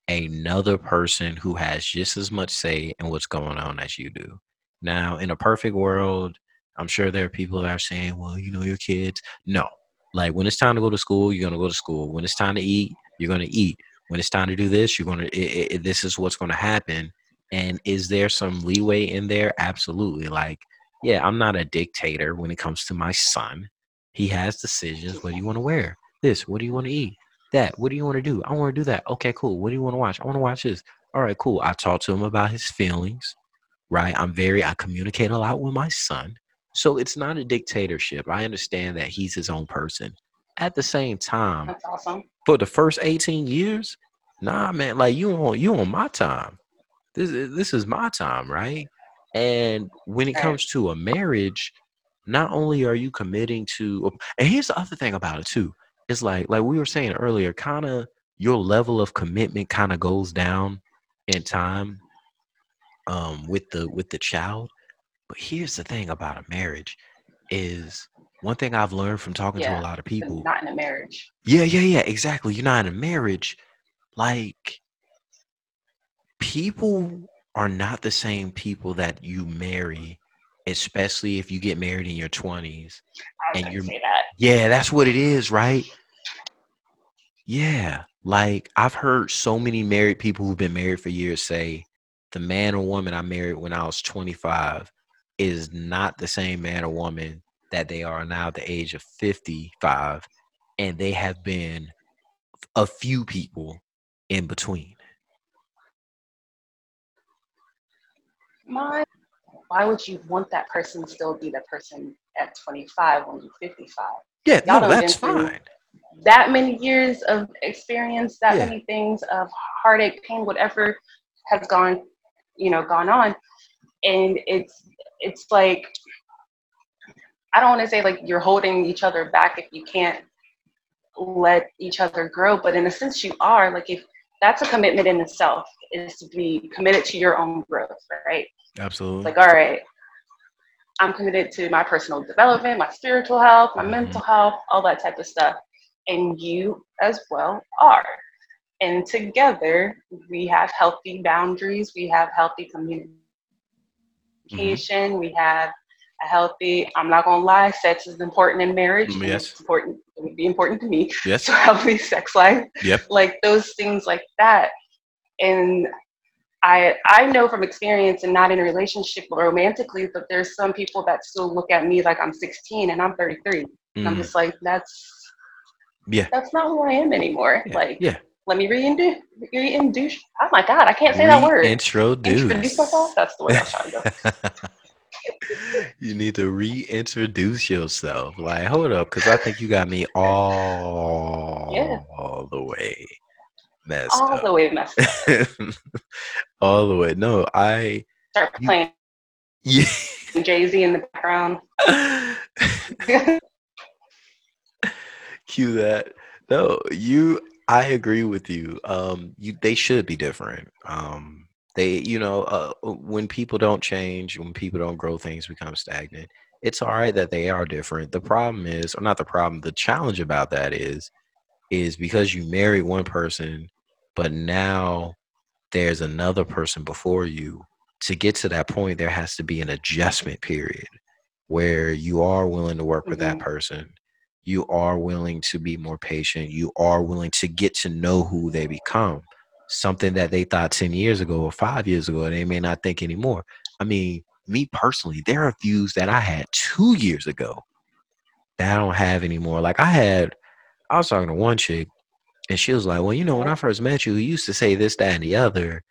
another person who has just as much say in what's going on as you do. Now, in a perfect world, I'm sure there are people that are saying, well, you know, your kids. No, like when it's time to go to school, you're gonna go to school. When it's time to eat, you're gonna eat. When it's time to do this, you're. It, it, this is what's gonna happen. And is there some leeway in there? Absolutely. Like, yeah, I'm not a dictator when it comes to my son. He has decisions. What do you want to wear? This. What do you want to eat? That. What do you want to do? I want to do that. Okay, cool. What do you want to watch? I want to watch this. All right, cool. I talk to him about his feelings. Right. I'm very. I communicate a lot with my son. So it's not a dictatorship. I understand that he's his own person. At the same time, That's awesome. For the first 18 years, nah, man, like you on you on my time. This is this is my time, right? And when it comes to a marriage, not only are you committing to and here's the other thing about it too. It's like like we were saying earlier, kind of your level of commitment kind of goes down in time um with the with the child. But here's the thing about a marriage is one thing I've learned from talking to a lot of people. Not in a marriage. Yeah, yeah, yeah, exactly. You're not in a marriage. Like people are not the same people that you marry, especially if you get married in your 20s. I was And you're say that. Yeah, that's what it is, right? Yeah. Like I've heard so many married people who've been married for years say the man or woman I married when I was 25 is not the same man or woman that they are now the age of 55 and they have been a few people in between. My, why would you want that person to still be that person at 25 when you're 55? Yeah, Y'all no, that's fine. That many years of experience, that Yeah. many things of heartache, pain, whatever has gone, you know, gone on, and it's it's like I don't want to say like you're holding each other back if you can't let each other grow, but in a sense you are. Like if that's a commitment in itself is to be committed to your own growth, right? Absolutely. like all right i'm committed to my personal development my spiritual health my Mhm. mental health all that type of stuff and you as well are and together we have healthy boundaries we have healthy communication we have healthy i'm not gonna lie sex is important in marriage Mm, yes. it's important it would be important to me yes. so healthy [laughs] sex life Yep. like those things like that and i i know from experience and not in a relationship romantically but there's some people that still look at me like i'm 16 and i'm 33 and i'm Mhm. just like that's Yeah. that's not who i am anymore Yeah. like yeah. let me reintroduce reintroduce oh my god i can't say that word Reintroduce. introduce myself that's the word i was trying to go [laughs] you need to reintroduce yourself. Like, hold up, because I think you got me all the way messed all up. All the way messed up [laughs] all the way. No, I start playing yeah. jay-z in the background [laughs] Cue that. No, you. I agree with you. Um, you they should be different. Um, they you know uh, when people don't change when people don't grow things become stagnant it's all right that they are different the problem is or not the problem the challenge about that is is because you marry one person but now there's another person before you to get to that point there has to be an adjustment period where you are willing to work with that Mhm. person you are willing to be more patient you are willing to get to know who they become something that they thought 10 years ago or 5 years ago they may not think anymore. I mean me personally there are views that i had 2 years ago that i don't have anymore. Like i had i was talking to one chick and she was like well you know when i first met you you used to say this that and the other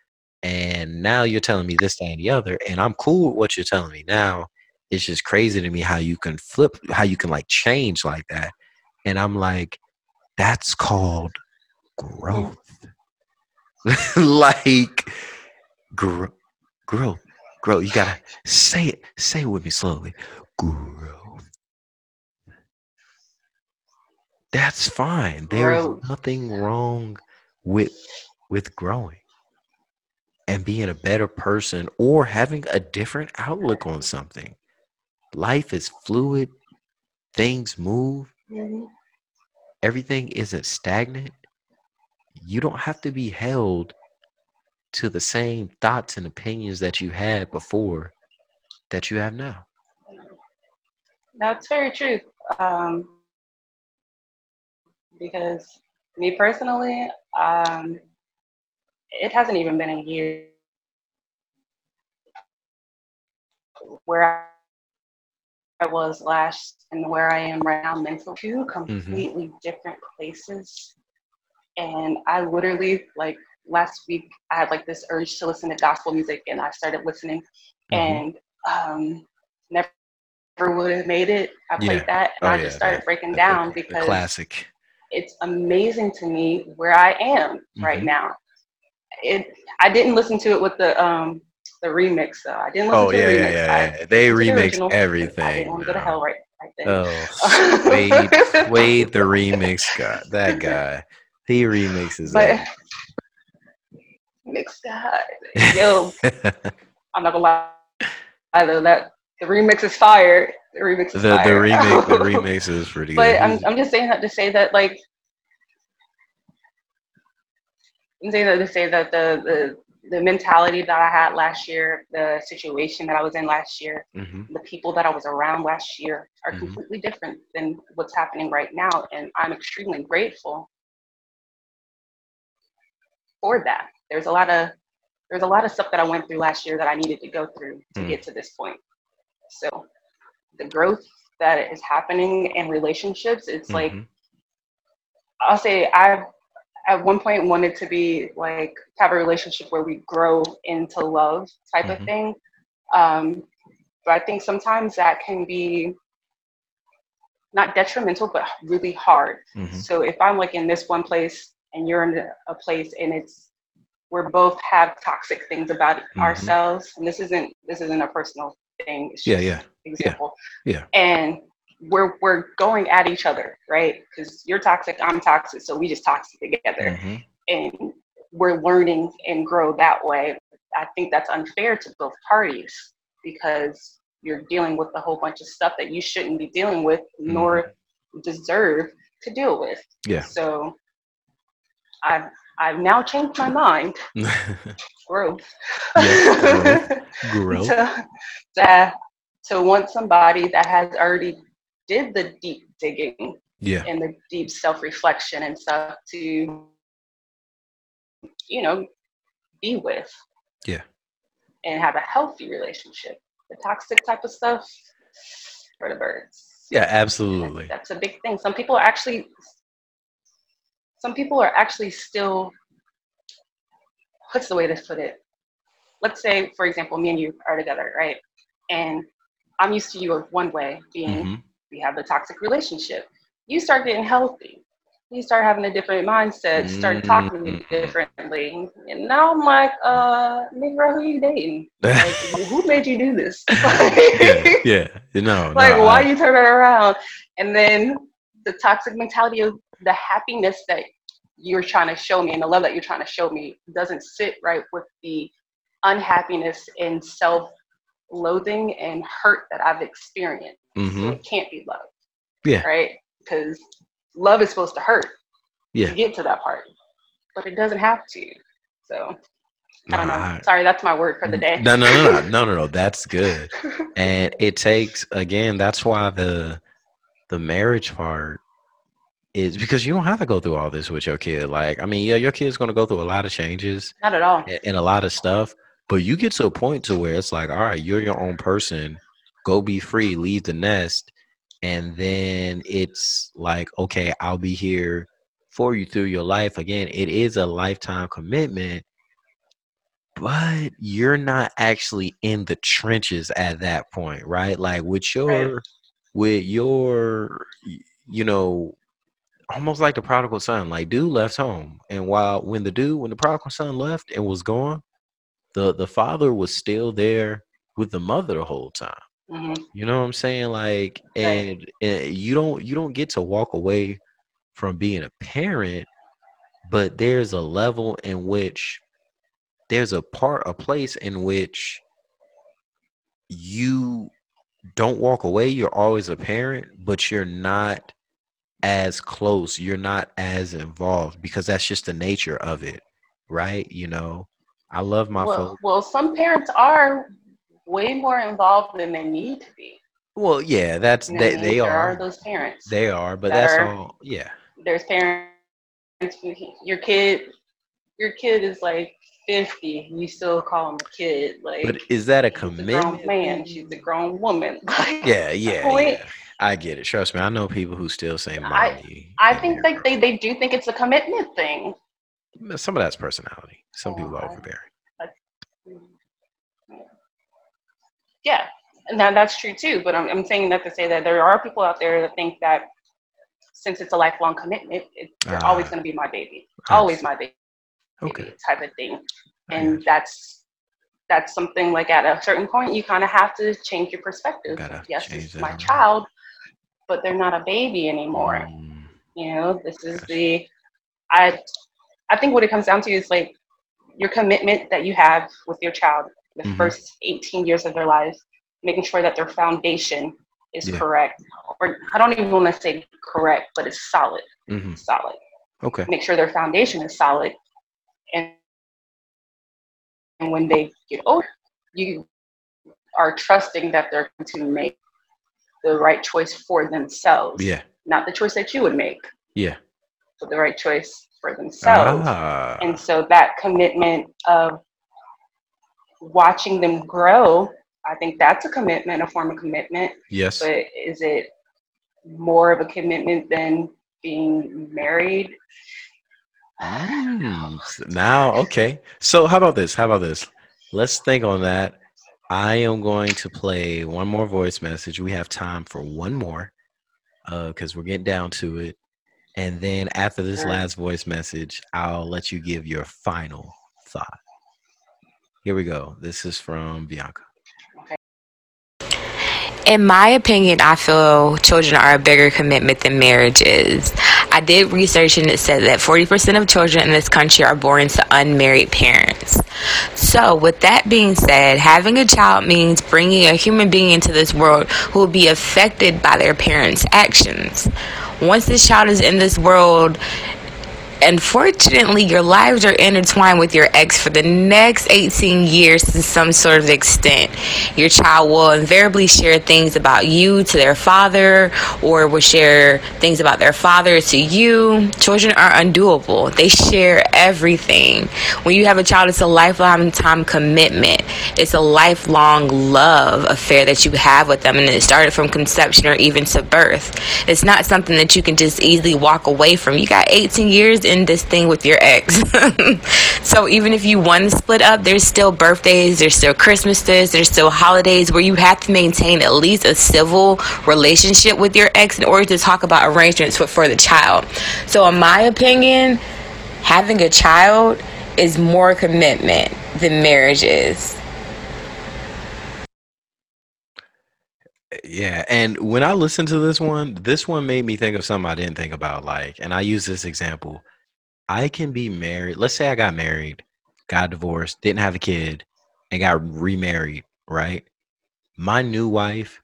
and now you're telling me this that and the other and i'm cool with what you're telling me now. It's just crazy to me how you can flip how you can like change like that. And i'm like that's called growth [laughs] like grow grow, grow. you gotta say it say it with me slowly Grow. that's fine there's nothing wrong with with growing and being a better person or having a different outlook on something life is fluid things move Mhm. everything isn't stagnant you don't have to be held to the same thoughts and opinions that you had before that you have now That's very true. Um, because me personally, um, it hasn't even been a year where I was last and where I am right now mentally, two completely different places. And I literally, like last week, I had like this urge to listen to gospel music and I started listening Mhm. and um, never would have made it. I played Yeah. that and Oh, I yeah, just started the- breaking the- down the because classic it's amazing to me where I am right Mhm. now. It I didn't listen to it with the um the remix though. I didn't listen oh to yeah the yeah remix. yeah, I yeah. they listened to the remix original because I didn't want to go to hell right right then. oh [laughs] wade wade the remix guy that guy he remixes but everything. [laughs] mix God. Yo, [laughs] I'm not gonna lie though, that the remix is fire. The remix the is the fire. remix the [laughs] remix is pretty good But I'm I'm just saying that to say that like I'm saying that to say that the the the mentality that I had last year, the situation that I was in last year, Mhm. the people that I was around last year are Mhm. completely different than what's happening right now, and I'm extremely grateful for that. There's a lot of there's a lot of stuff that I went through last year that I needed to go through to Mm. get to this point. So the growth that is happening in relationships, it's like Mhm. I'll say I've at one point wanted to be like have a relationship where we grow into love type Mhm. of thing. Um, but I think sometimes that can be not detrimental, but really hard. Mhm. So if I'm like in this one place and you're in a place and it's we're both have toxic things about Mhm. ourselves, and this isn't this isn't a personal thing. It's Yeah, just yeah, example. yeah. And we're we're going at each other, right? Because you're toxic, I'm toxic, so we just toxic together, Mhm. and we're learning and grow that way. I think that's unfair to both parties because you're dealing with a whole bunch of stuff that you shouldn't be dealing with, nor deserve to deal with. Yeah. So I've I've now changed my mind. [laughs] Growth. Yes, growth. to, to, to want somebody that has already did the deep digging yeah. and the deep self-reflection and stuff to you know be with Yeah. and have a healthy relationship the toxic type of stuff for the birds Yeah, absolutely. that's a big thing some people are actually some people are actually still what's the way to put it? Let's say for example me and you are together right? And i'm used to you of one way being Mhm. we have the toxic relationship. You start getting healthy. You start having a different mindset start talking to me Mhm. differently and now i'm like uh nigga who you dating? [laughs] Like who made you do this? [laughs] Yeah, yeah. No, [laughs] like no, why I- you turn it around? And then the toxic mentality of the happiness that you're trying to show me and the love that you're trying to show me doesn't sit right with the unhappiness and self-loathing and hurt that I've experienced. Mm-hmm. it can't be love. Yeah. Right? Because love is supposed to hurt Yeah. to get to that part, but it doesn't have to. So I don't know. Sorry, that's my word for the day. No, no, no, no, [laughs] no, no, no. That's good. And it takes again. That's why the the marriage part is because you don't have to go through all this with your kid. Like, I mean, yeah, your kid's going to go through a lot of changes Not at all. and, and a lot of stuff, but you get to a point to where it's like, all right, you're your own person. Go be free. Leave the nest, and then it's like, okay, I'll be here for you through your life. Again, it is a lifetime commitment but you're not actually in the trenches at that point right like with your with your you know almost like the prodigal son like dude left home and while when the dude when the prodigal son left and was gone the the father was still there with the mother the whole time. Hmm you know what i'm saying? Like and, and you don't you don't get to walk away from being a parent but there's a level in which there's a part a place in which you don't walk away you're always a parent but you're not as close you're not as involved because that's just the nature of it right you know i love my Well, folks well, some parents are way more involved than they need to be. well yeah that's You know they, they there are are those parents. they are but that that's are- all yeah There's parents. Your kid, your kid is like fifty. You still call him a kid. Like but is that a he's a grown commitment man. She's a grown woman. [laughs] Like, yeah yeah, yeah i get it trust me i know people who still say I- mommy I and think like they, they do think it's a commitment thing. some of that's personality some Oh, people are overbearing Yeah, and that, that's true too. But I'm, I'm saying that to say that there are people out there that think that since it's a lifelong commitment, it, always Ah. going to be my baby, always my baby, okay type of thing. And that's that's something like at a certain point you kind of have to change your perspective. Gotta yes, change this is that my child, but they're not a baby anymore. Mm, You know, this is the I I think what it comes down to is like your commitment that you have with your child the Mhm. first 18 years of their lives, making sure that their foundation is Yeah. correct. Or I don't even want to say correct, but it's solid. mhm, Solid. okay Make sure their foundation is solid. And and when they get older, you are trusting that they're going to make the right choice for themselves. yeah Not the choice that you would make yeah but the right choice for themselves. ah, And so that commitment of watching them grow, I think that's a commitment, a form of commitment. yes But is it more of a commitment than being married? Mm, now, okay. So, how about this? How about this? Let's think on that. I am going to play one more voice message. We have time for one more uh, because we're getting down to it. And then after this Sure. last voice message, I'll let you give your final thought. Here we go. This is from Bianca. In my opinion, I feel children are a bigger commitment than marriage is. I did research and it said that 40% of children in this country are born to unmarried parents. So, with that being said, having a child means bringing a human being into this world who will be affected by their parents' actions. Once this child is in this world, unfortunately, your lives are intertwined with your ex for the next 18 years to some sort of extent. Your child will invariably share things about you to their father or will share things about their father to you. Children are undoable, they share everything. When you have a child, it's a lifelong time commitment, it's a lifelong love affair that you have with them, and it started from conception or even to birth. It's not something that you can just easily walk away from. You got 18 years in this thing with your ex. [laughs] so even if you want to split up, there's still birthdays, there's still Christmases, there's still holidays where you have to maintain at least a civil relationship with your ex in order to talk about arrangements for, for the child. So in my opinion, having a child is more commitment than marriage is. Yeah, and when I listened to this one, this one made me think of something I didn't think about. Like, and I use this example. I can be married. Let's say I got married, got divorced, didn't have a kid, and got remarried, right? My new wife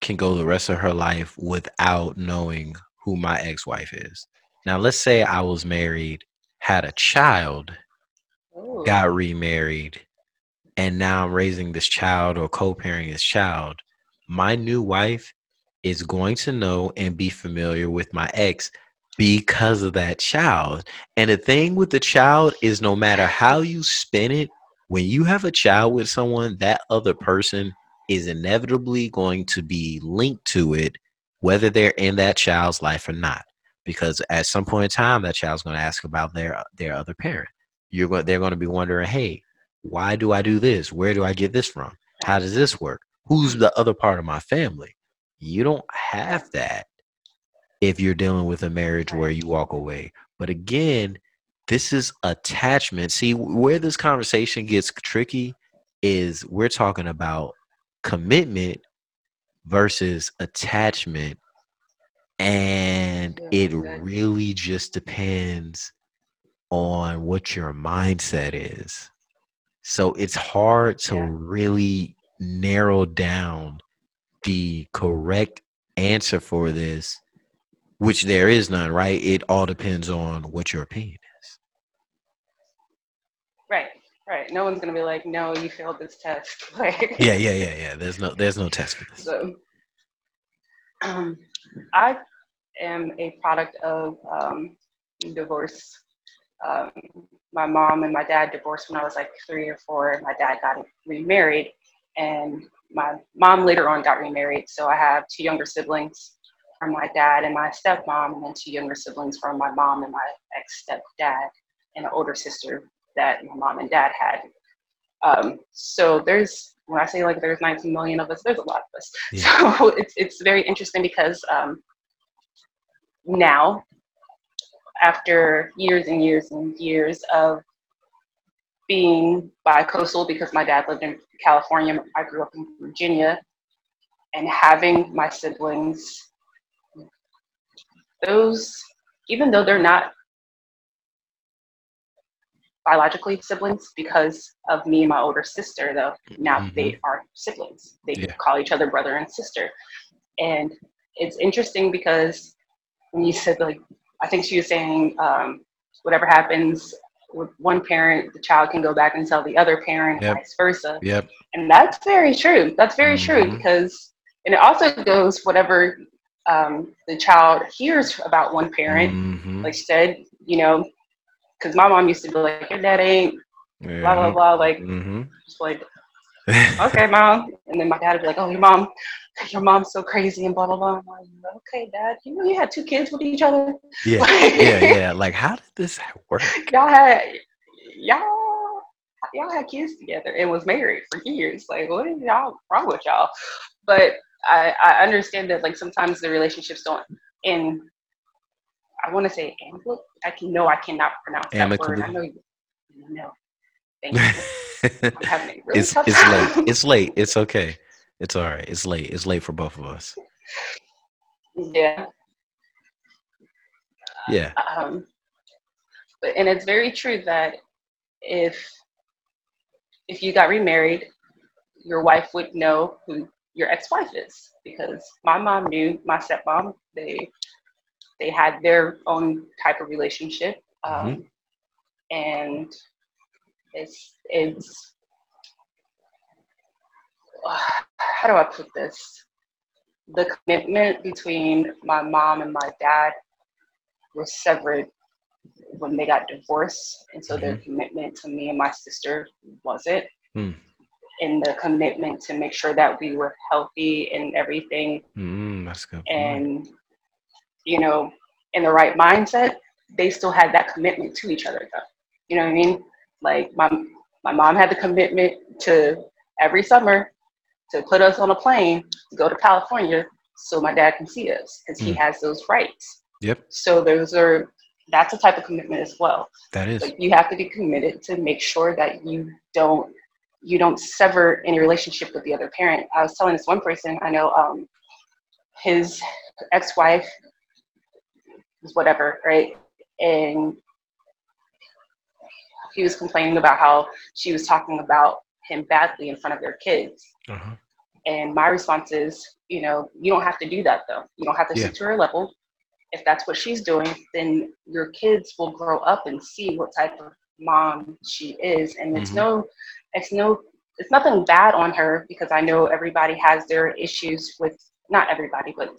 can go the rest of her life without knowing who my ex-wife is. Now, let's say I was married, had a child, Ooh. got remarried, and now I'm raising this child or co-parenting this child. My new wife is going to know and be familiar with my ex because of that child. And the thing with the child is no matter how you spin it, when you have a child with someone, that other person is inevitably going to be linked to it, whether they're in that child's life or not. Because at some point in time, that child's going to ask about their their other parent. You're going, they're going to be wondering, hey, why do I do this? Where do I get this from? How does this work? Who's the other part of my family? You don't have that if you're dealing with a marriage where you walk away. But again, this is attachment. See, where this conversation gets tricky is we're talking about commitment versus attachment. And it really just depends on what your mindset is. So it's hard to Yeah. really narrow down the correct answer for this, which there is none, right? It all depends on what your opinion is. Right, right. No one's gonna be like, no, you failed this test. [laughs] Like, Yeah, yeah, yeah, yeah. There's no there's no test for this. So, um, I am a product of um, divorce. Um, my mom and my dad divorced when I was like three or four. and My dad got remarried, and my mom later on got remarried. So I have two younger siblings from my dad and my stepmom, and then two younger siblings from my mom and my ex stepdad, and an older sister that my mom and dad had. Um, so there's when I say like there's 19 million of us, there's a lot of us. [laughs] Yeah. So it's it's very interesting because um, now, after years and years and years of being bi-coastal, because my dad lived in California, I grew up in Virginia, and having my siblings, those even though they're not biologically siblings because of me and my older sister though now they are siblings they Yeah. call each other brother and sister and it's interesting because when you said like i think she was saying um, whatever happens with one parent the child can go back and tell the other parent Yep. vice versa Yep. and that's very true that's very true Mhm. because and it also goes whatever um, the child hears about one parent Mhm. like she said, you know, because my mom used to be like, your dad ain't blah blah blah, like Mm-hmm. just like okay, [laughs] mom, and then my dad would be like, oh, your mom, your mom's so crazy and blah blah blah. I'm like, okay, dad, you know you had two kids with each other. Yeah. [laughs] Yeah. Yeah. Like, how did this work? y'all had y'all y'all had kids together and was married for years. Like, what is y'all wrong with y'all? But I, I understand that like sometimes the relationships don't in I want to say amicable. I can no, I cannot pronounce that word. I know you no. Thank you. I'm [laughs] having a really it's it's time. late. It's late. It's okay. It's all right. It's late. It's late for both of us. yeah. Yeah. Um, but, and it's very true that if if you got remarried, your wife would know who your ex-wife is because my mom knew my stepmom. They they had their own type of relationship, um, and it's it's [sighs] how do I put this? The commitment between my mom and my dad was severed when they got divorced, and so their commitment to me and my sister wasn't. Hmm. And the commitment to make sure that we were healthy and everything, Mm, that's good. and you know, in the right mindset, they still had that commitment to each other. Though, you know what I mean? Like my my mom had the commitment to every summer to put us on a plane to go to California so my dad can see us because he Mm. has those rights. Yep. So those are that's a type of commitment as well. That is. Like you have to be committed to make sure that you don't you don't sever any relationship with the other parent. I was telling this one person I know um, his ex-wife was whatever, right? And he was complaining about how she was talking about him badly in front of their kids. Uh-huh. And my response is, you know, you don't have to do that though. You don't have to Yeah. sit to her level. If that's what she's doing, then your kids will grow up and see what type of mom she is. And it's Mhm. no, it's no, it's nothing bad on her because I know everybody has their issues with, not everybody, but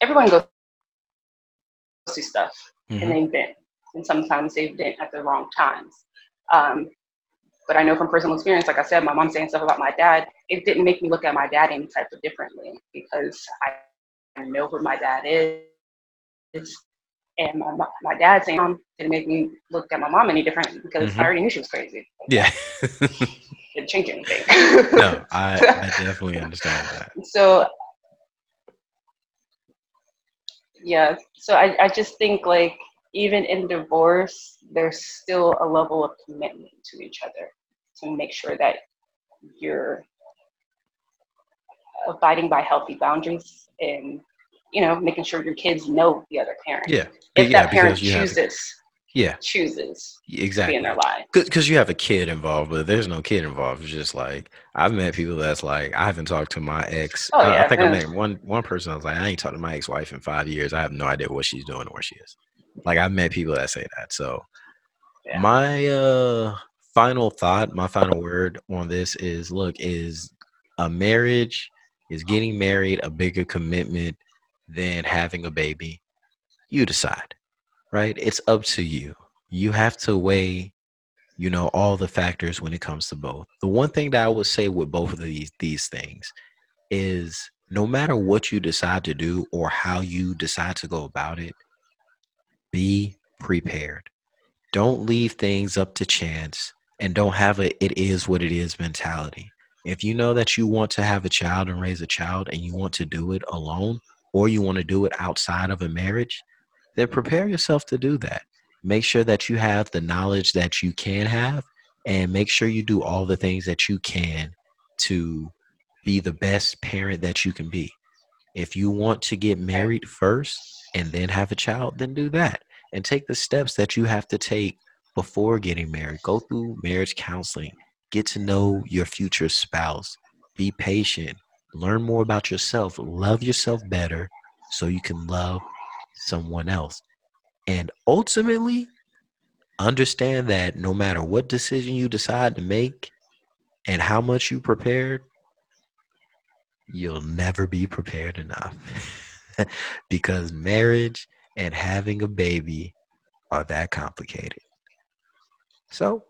everyone goes through stuff Mhm. and they've been, and sometimes they've been at the wrong times. Um, but I know from personal experience, like I said, my mom saying stuff about my dad, it didn't make me look at my dad any type of differently because I know who my dad is. And my, my dad saying mom didn't make me look at my mom any different because Mhm. I already knew she was crazy. Yeah. [laughs] Didn't change anything. no, [laughs] I, I definitely understand that. so yeah so I, I just think like even in divorce there's still a level of commitment to each other to make sure that you're abiding by healthy boundaries and you know making sure your kids know the other parent Yeah. if yeah, that parent you have chooses yeah, chooses exactly. in their life Because you have a kid involved, but there's no kid involved. It's just like I've met people that's like I haven't talked to my ex. Oh, uh, I yeah, think I met one one person. I was like, I ain't talked to my ex-wife in five years. I have no idea what she's doing or where she is. Like I've met people that say that. So Yeah. my uh final thought, my final word on this is: look, is a marriage is getting married a bigger commitment than having a baby? You decide, right? It's up to you. You have to weigh you know all the factors when it comes to both the one thing that i would say with both of these these things is no matter what you decide to do or how you decide to go about it be prepared don't leave things up to chance and don't have a it is what it is mentality if you know that you want to have a child and raise a child and you want to do it alone or you want to do it outside of a marriage then prepare yourself to do that. Make sure that you have the knowledge that you can have and make sure you do all the things that you can to be the best parent that you can be. If you want to get married first and then have a child then do that and take the steps that you have to take before getting married. Go through marriage counseling. Get to know your future spouse. Be patient learn more about yourself love yourself better so you can love someone else and ultimately, understand that no matter what decision you decide to make and how much you prepared, you'll never be prepared enough. [laughs] because marriage and having a baby are that complicated. So,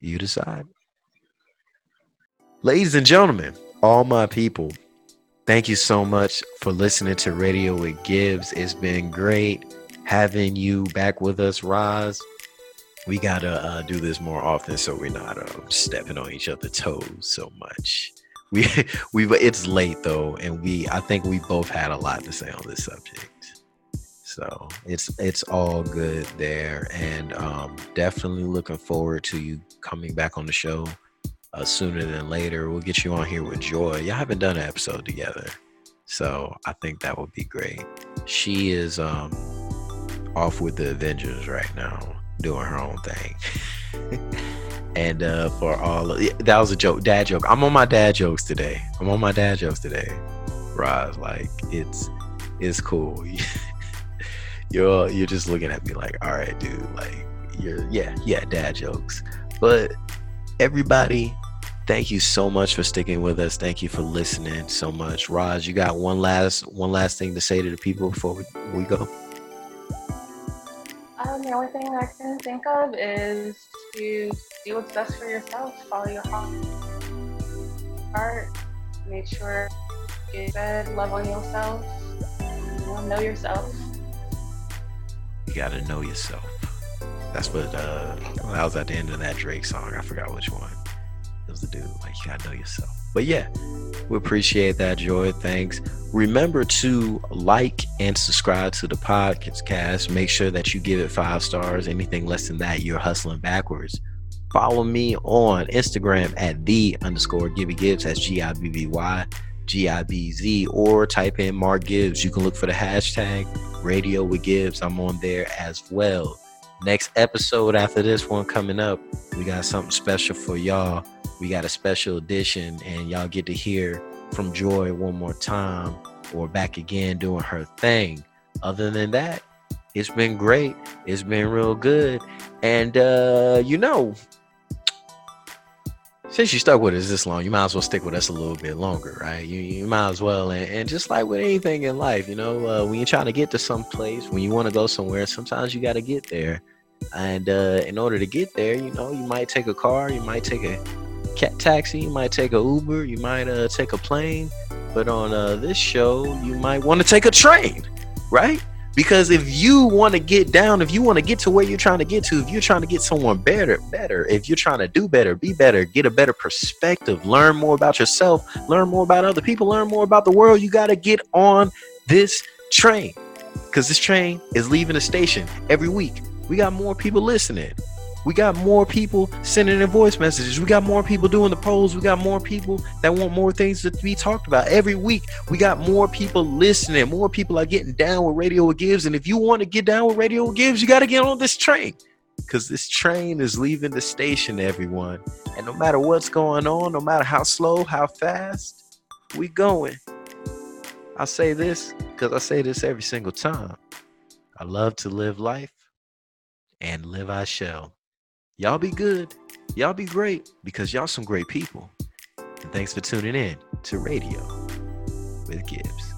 you decide. Ladies and gentlemen, all my people, Thank you so much for listening to Radio with Gibbs. It's been great having you back with us, Roz. We gotta uh, do this more often so we're not uh, stepping on each other's toes so much. We [laughs] we it's late though, and we I think we both had a lot to say on this subject. So it's it's all good there, and um, definitely looking forward to you coming back on the show uh, sooner than later. We'll get you on here with Joy. Y'all haven't done an episode together, so I think that would be great. She is um off with the Avengers right now, doing her own thing. [laughs] and uh for all of, that was a joke, dad joke. I'm on my dad jokes today. I'm on my dad jokes today. Roz, like it's it's cool. [laughs] you're you're just looking at me like, all right, dude, like you're yeah yeah dad jokes, but everybody thank you so much for sticking with us thank you for listening so much Roz you got one last one last thing to say to the people before we, we go Um, the only thing I can think of is to do what's best for yourself. Follow your heart. Make sure you good, love on yourself. You know, know yourself. you got to know yourself that's what uh that was at the end of that drake song i forgot which one. It was the dude like you gotta know yourself. But yeah we appreciate that joy. Thanks. Remember to like and subscribe to the podcast. Make sure that you give it five stars. Anything less than that you're hustling backwards. Follow me on instagram at the underscore gibby gibbs. That's g-i-b-b-y g-i-b-z or type in mark gibbs. You can look for the hashtag radio with gibbs. I'm on there as well Next episode after this one coming up, we got something special for y'all. We got a special edition, and y'all get to hear from Joy one more time or back again doing her thing. Other than that, it's been great. It's been real good. And uh, you know, since you stuck with us this long, you might as well stick with us a little bit longer, right? You, you might as well. And, and just like with anything in life, you know, uh, when you're trying to get to some place, when you want to go somewhere, sometimes you got to get there. And uh, in order to get there, you know, you might take a car, you might take a cat taxi, you might take a Uber, you might uh, take a plane. But on uh, this show, you might want to take a train, right? Because if you want to get down, if you want to get to where you're trying to get to, if you're trying to get someone better, better, if you're trying to do better, be better, get a better perspective, learn more about yourself, learn more about other people, learn more about the world, you got to get on this train. Because this train is leaving the station every week. We got more people listening. We got more people sending in voice messages. We got more people doing the polls. We got more people that want more things to be talked about. Every week, we got more people listening. More people are getting down with Radio Gibbs. And if you want to get down with Radio Gibbs, you got to get on this train because this train is leaving the station, everyone. And no matter what's going on, no matter how slow, how fast, we going. I say this because I say this every single time. I love to live life and live I shall. Y'all be good. Y'all be great because y'all some great people. And thanks for tuning in to Radio with Gibbs.